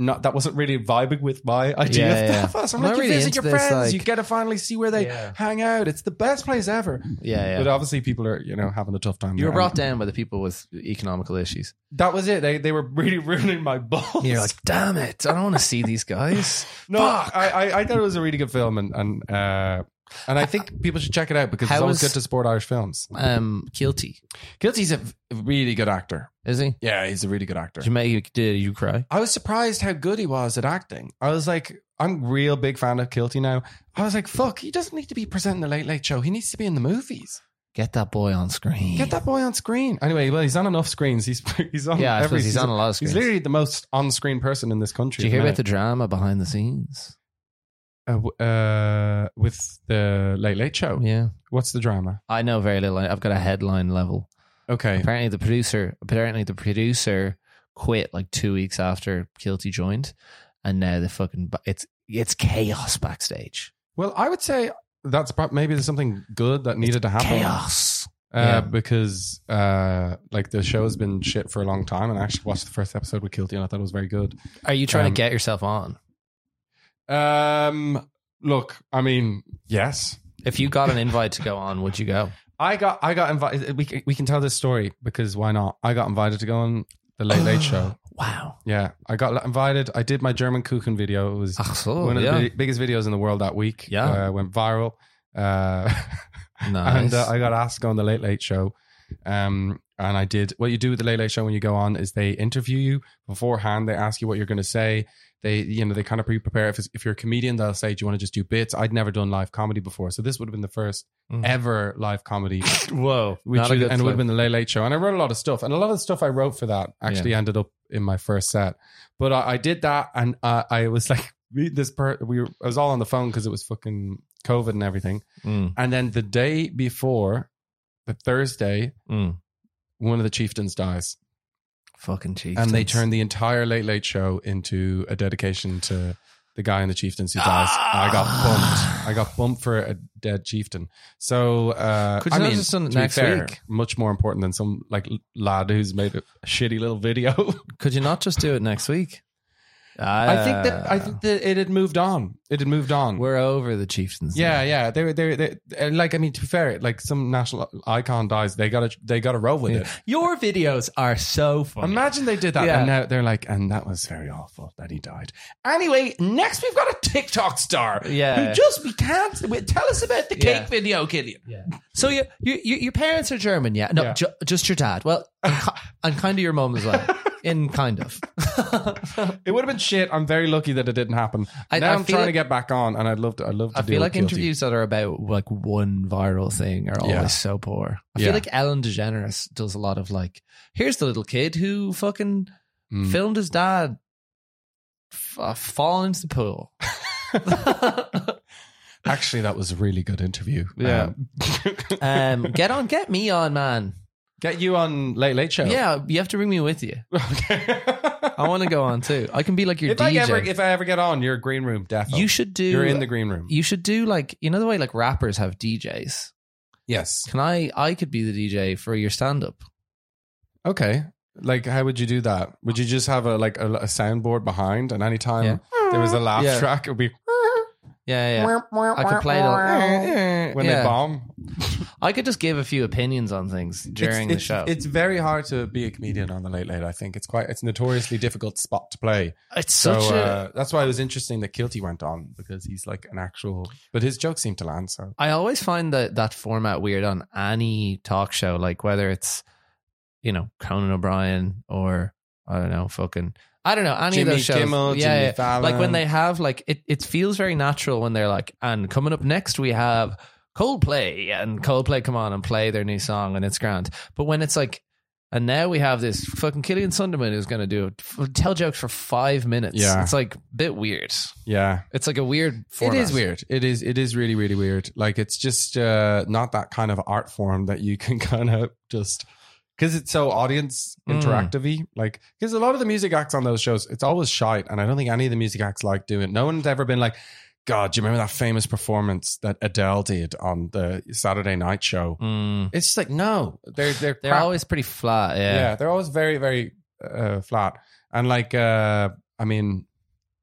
Not that wasn't really vibing with my idea Yeah, of yeah. Belfast. I'm I'm like, not you really visit your into this, friends, like- you get to finally see where they Yeah. hang out. It's the best place ever. yeah yeah But obviously, people are you know having a tough time. you were there. brought down by the people with economical issues That was it. They they were really ruining my balls. you're like damn it i don't want to see these guys no, Fuck. I, I I thought it was a really good film, and and uh, and I think people should check it out because How it's always good to support Irish films. um Kielty Kielty's a really good actor. is he Yeah, he's a really good actor. did you make did you cry I was surprised how good he was at acting. I was like, I'm real big fan of Kielty now. I was like, fuck, he doesn't need to be presenting the Late Late Show. He needs to be in the movies. Get that boy on screen. Get that boy on screen. Anyway, well, he's on enough screens. He's he's on. Yeah, I every, suppose he's on a lot of He's screens. literally the most on-screen person in this country. Did you hear about the drama behind the scenes? Uh, uh, with the Late Late Show? Yeah, What's the drama? I know very little. I've got a headline level. Okay. Apparently, the producer apparently the producer quit like two weeks after Kielty joined, and now the fucking it's it's chaos backstage. Well, I would say that's maybe there's something good that needed to happen. Chaos. Uh, Yeah. because uh, like the show has been shit for a long time, and I actually watched the first episode with Kielty, and I thought it was very good. Are you trying Um, to get yourself on? Um, look, I mean, yes, If you got an invite to go on, would you go? I got I got invited. We can, we can tell this story because why not? I got invited to go on the Late Late Show. Wow. Yeah, I got invited. I did my German Kuchen video. It was Ach so, one of yeah. the biggest videos in the world that week. Yeah. uh, went viral. Uh, Nice. and uh, I got asked to go on the Late Late Show. Um, and I did. What you do with the Late Late Show when you go on is they interview you beforehand. They ask you what you're going to say. They, you know, they kind of pre-prepare. If, it's- if you're a comedian, they'll say, "Do you want to just do bits?" I'd never done live comedy before, so this would have been the first Mm. ever live comedy Whoa. which Not a good and it would have been the Late Late Show. And I wrote a lot of stuff, and a lot of the stuff I wrote for that actually ended up in my first set. But I, I did that, and uh, I was like, this. Per- we were, I was all on the phone because it was fucking COVID and everything. Mm, And then the day before, the Thursday, mm. one of the chieftains dies, Fucking chief. and they turned the entire Late Late Show into a dedication to the guy in the chieftains who dies. I got bumped. I got bumped for a dead chieftain. So uh, Could you I not mean, just done it next fair, week? Much more important than some like lad who's made a shitty little video. Could you not just do it next week? I think that I think ah. that it had moved on. It had moved on. we're over the chieftains. yeah, yeah. They were they they and like I mean to be fair, like some national icon dies, they got to they got to roll with it. Your videos are so funny. Imagine they did that, Yeah. and now they're like, and that was very awful that he died. Anyway, next we've got a TikTok star. Yeah. who just we can't tell us about the cake Yeah. video, Killian. So you, you, you, your parents are German, yeah? No, Yeah. Ju- just your dad. Well, and, and kind of your mum as well. In kind of. It would have been shit. I'm very lucky that it didn't happen. I- now I I'm feel trying to get back on, and I'd love to. I'd love to. I do feel like guilty. interviews that are about like one viral thing are always Yeah. so poor. I Yeah. feel like Ellen DeGeneres does a lot of like, here's the little kid who fucking Mm. filmed his dad f- uh, fall into the pool. Actually, that was a really good interview. Yeah. Um, um, get on, get me on, man. Get you on Late Late Show. Yeah, you have to bring me with you. Okay. I want to go on too. I can be like your if DJ. I ever if I ever get on, you're green room. Definitely. you should do. You're in the green room. You should do like you know the way like rappers have DJs. yes. Can I? I could be the DJ for your stand up. Okay. Like, how would you do that? Would you just have a like a, a soundboard behind, and anytime Yeah. there was a laugh Yeah. track, it would be Yeah, yeah. I could play the when yeah. they bomb. I could just give a few opinions on things during it's, the show. It's very hard to be a comedian on the Late Late. I think it's quite it's a notoriously difficult spot to play. It's So such a. uh, that's why it was interesting that Kielty went on because he's like an actual, but his jokes seem to land. So I always find that that format weird on any talk show, like whether it's you know Conan O'Brien or I don't know, fucking I don't know any Jimmy of those shows. Kimmel, yeah, Jimmy yeah. Fallon. like when they have like it. It feels very natural when they're like, and coming up next we have Coldplay, and Coldplay come on and play their new song, and it's grand. But when it's like. And now we have this fucking Killian Sunderman who's going to do it, tell jokes for five minutes. Yeah. it's like a bit weird. yeah, It's like a weird. Format. It is weird. It is. It is really, really weird. Like it's just uh, not that kind of art form that you can kind of just because it's so audience Mm. Like because a lot of the music acts on those shows, it's always shite, and I don't think any of the music acts like doing. it. No one's ever been like, God, do you remember that famous performance that Adele did on the Saturday Night Show? Mm. It's just like no, they're they're They're crap. always pretty flat. yeah. Yeah. they're always very very uh, flat and like uh, I mean,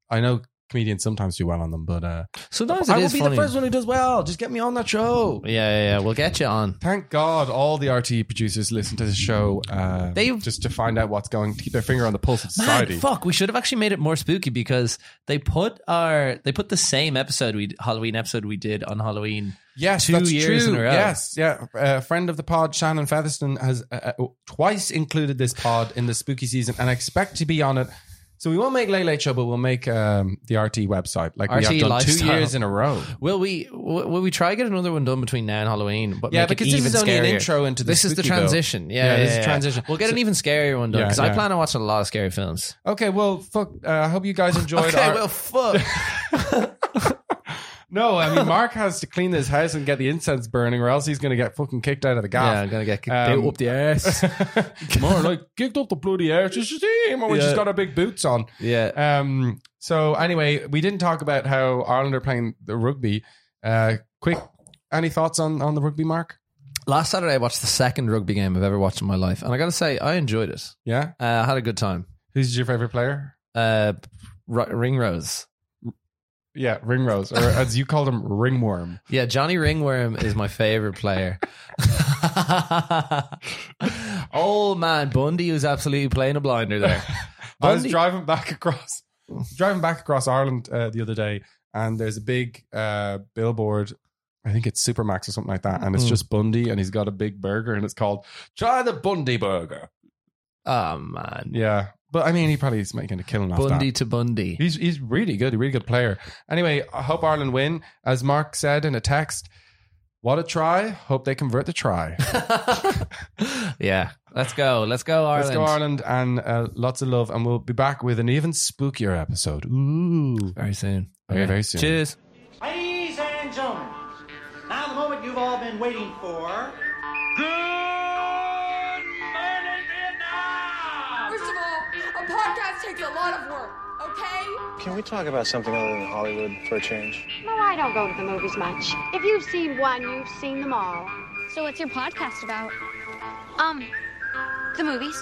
I know comedians sometimes do well on them, but uh, Sometimes I will be funny. the first one who does well. Just get me on that show. Yeah, yeah, yeah. We'll get you on. Thank God all the RTÉ producers listen to the show uh, They've- just to find out what's going to keep their finger on the pulse of society. Man, fuck. We should have actually made it more spooky because they put our they put the same episode we Halloween episode we did on Halloween. Yes, Two that's years true. in a row. Yes, yeah. A friend of the pod, Shannon Featherston, has uh, uh, twice included this pod in the spooky season, and I expect to be on it. So we won't make Late Late Show, but we'll make um, the RTÉ website like we RTÉ have done Lifestyle. two years in a row. Will we w- will we try to get another one done between now and Halloween? But Yeah, make it because this even is only an scarier? intro into the This is the spooky bill. transition. Yeah, Yeah, this is transition. We'll get an even scarier one done Yeah, because I yeah. plan on watching a lot of scary films. Okay, well, fuck. Uh, I hope you guys enjoyed. Okay, our- well, fuck. no, I mean Mark has to clean his house and get the incense burning, or else he's going to get fucking kicked out of the gas. yeah. I'm gonna get kicked Um, out up the ass. More like kicked up the bloody air. Just him when she's Yeah. got her big boots on. yeah. Um. So anyway, we didn't talk about how Ireland are playing the rugby. Uh, quick, any thoughts on on the rugby, Mark? Last Saturday, I watched the second rugby game I've ever watched in my life, and I got to say, I enjoyed it. Yeah. Uh, I had a good time. Who's your favorite player? Uh, R- Ringrose. Yeah, Ringrose, or as you called him, Ringworm. Yeah, Johnny Ringworm is my favorite player. oh man, Bundee was absolutely playing a blinder there. I was Bundee- driving back across, driving back across Ireland uh, the other day, and there's a big uh, billboard. I think it's Supermac's or something like that, and it's Mm. just Bundee, and he's got a big burger, and it's called "Try the Bundee Burger." Oh man, Yeah, but I mean, he probably is making a killing off Bundee that. to Bundee. He's he's really good, a really good player. Anyway, I hope Ireland win, as Mark said in a text. What a try! Hope they convert the try. yeah, let's go. Let's go, Ireland. Let's go Ireland, and uh, lots of love, and we'll be back with an even spookier episode. Ooh, Very soon. Okay, very soon. Cheers. Ladies and gentlemen, now the moment you've all been waiting for. First lot of work, okay? Can we talk about something other than Hollywood for a change? No, I don't go to the movies much. If you've seen one, you've seen them all. So what's your podcast about? Um, the movies.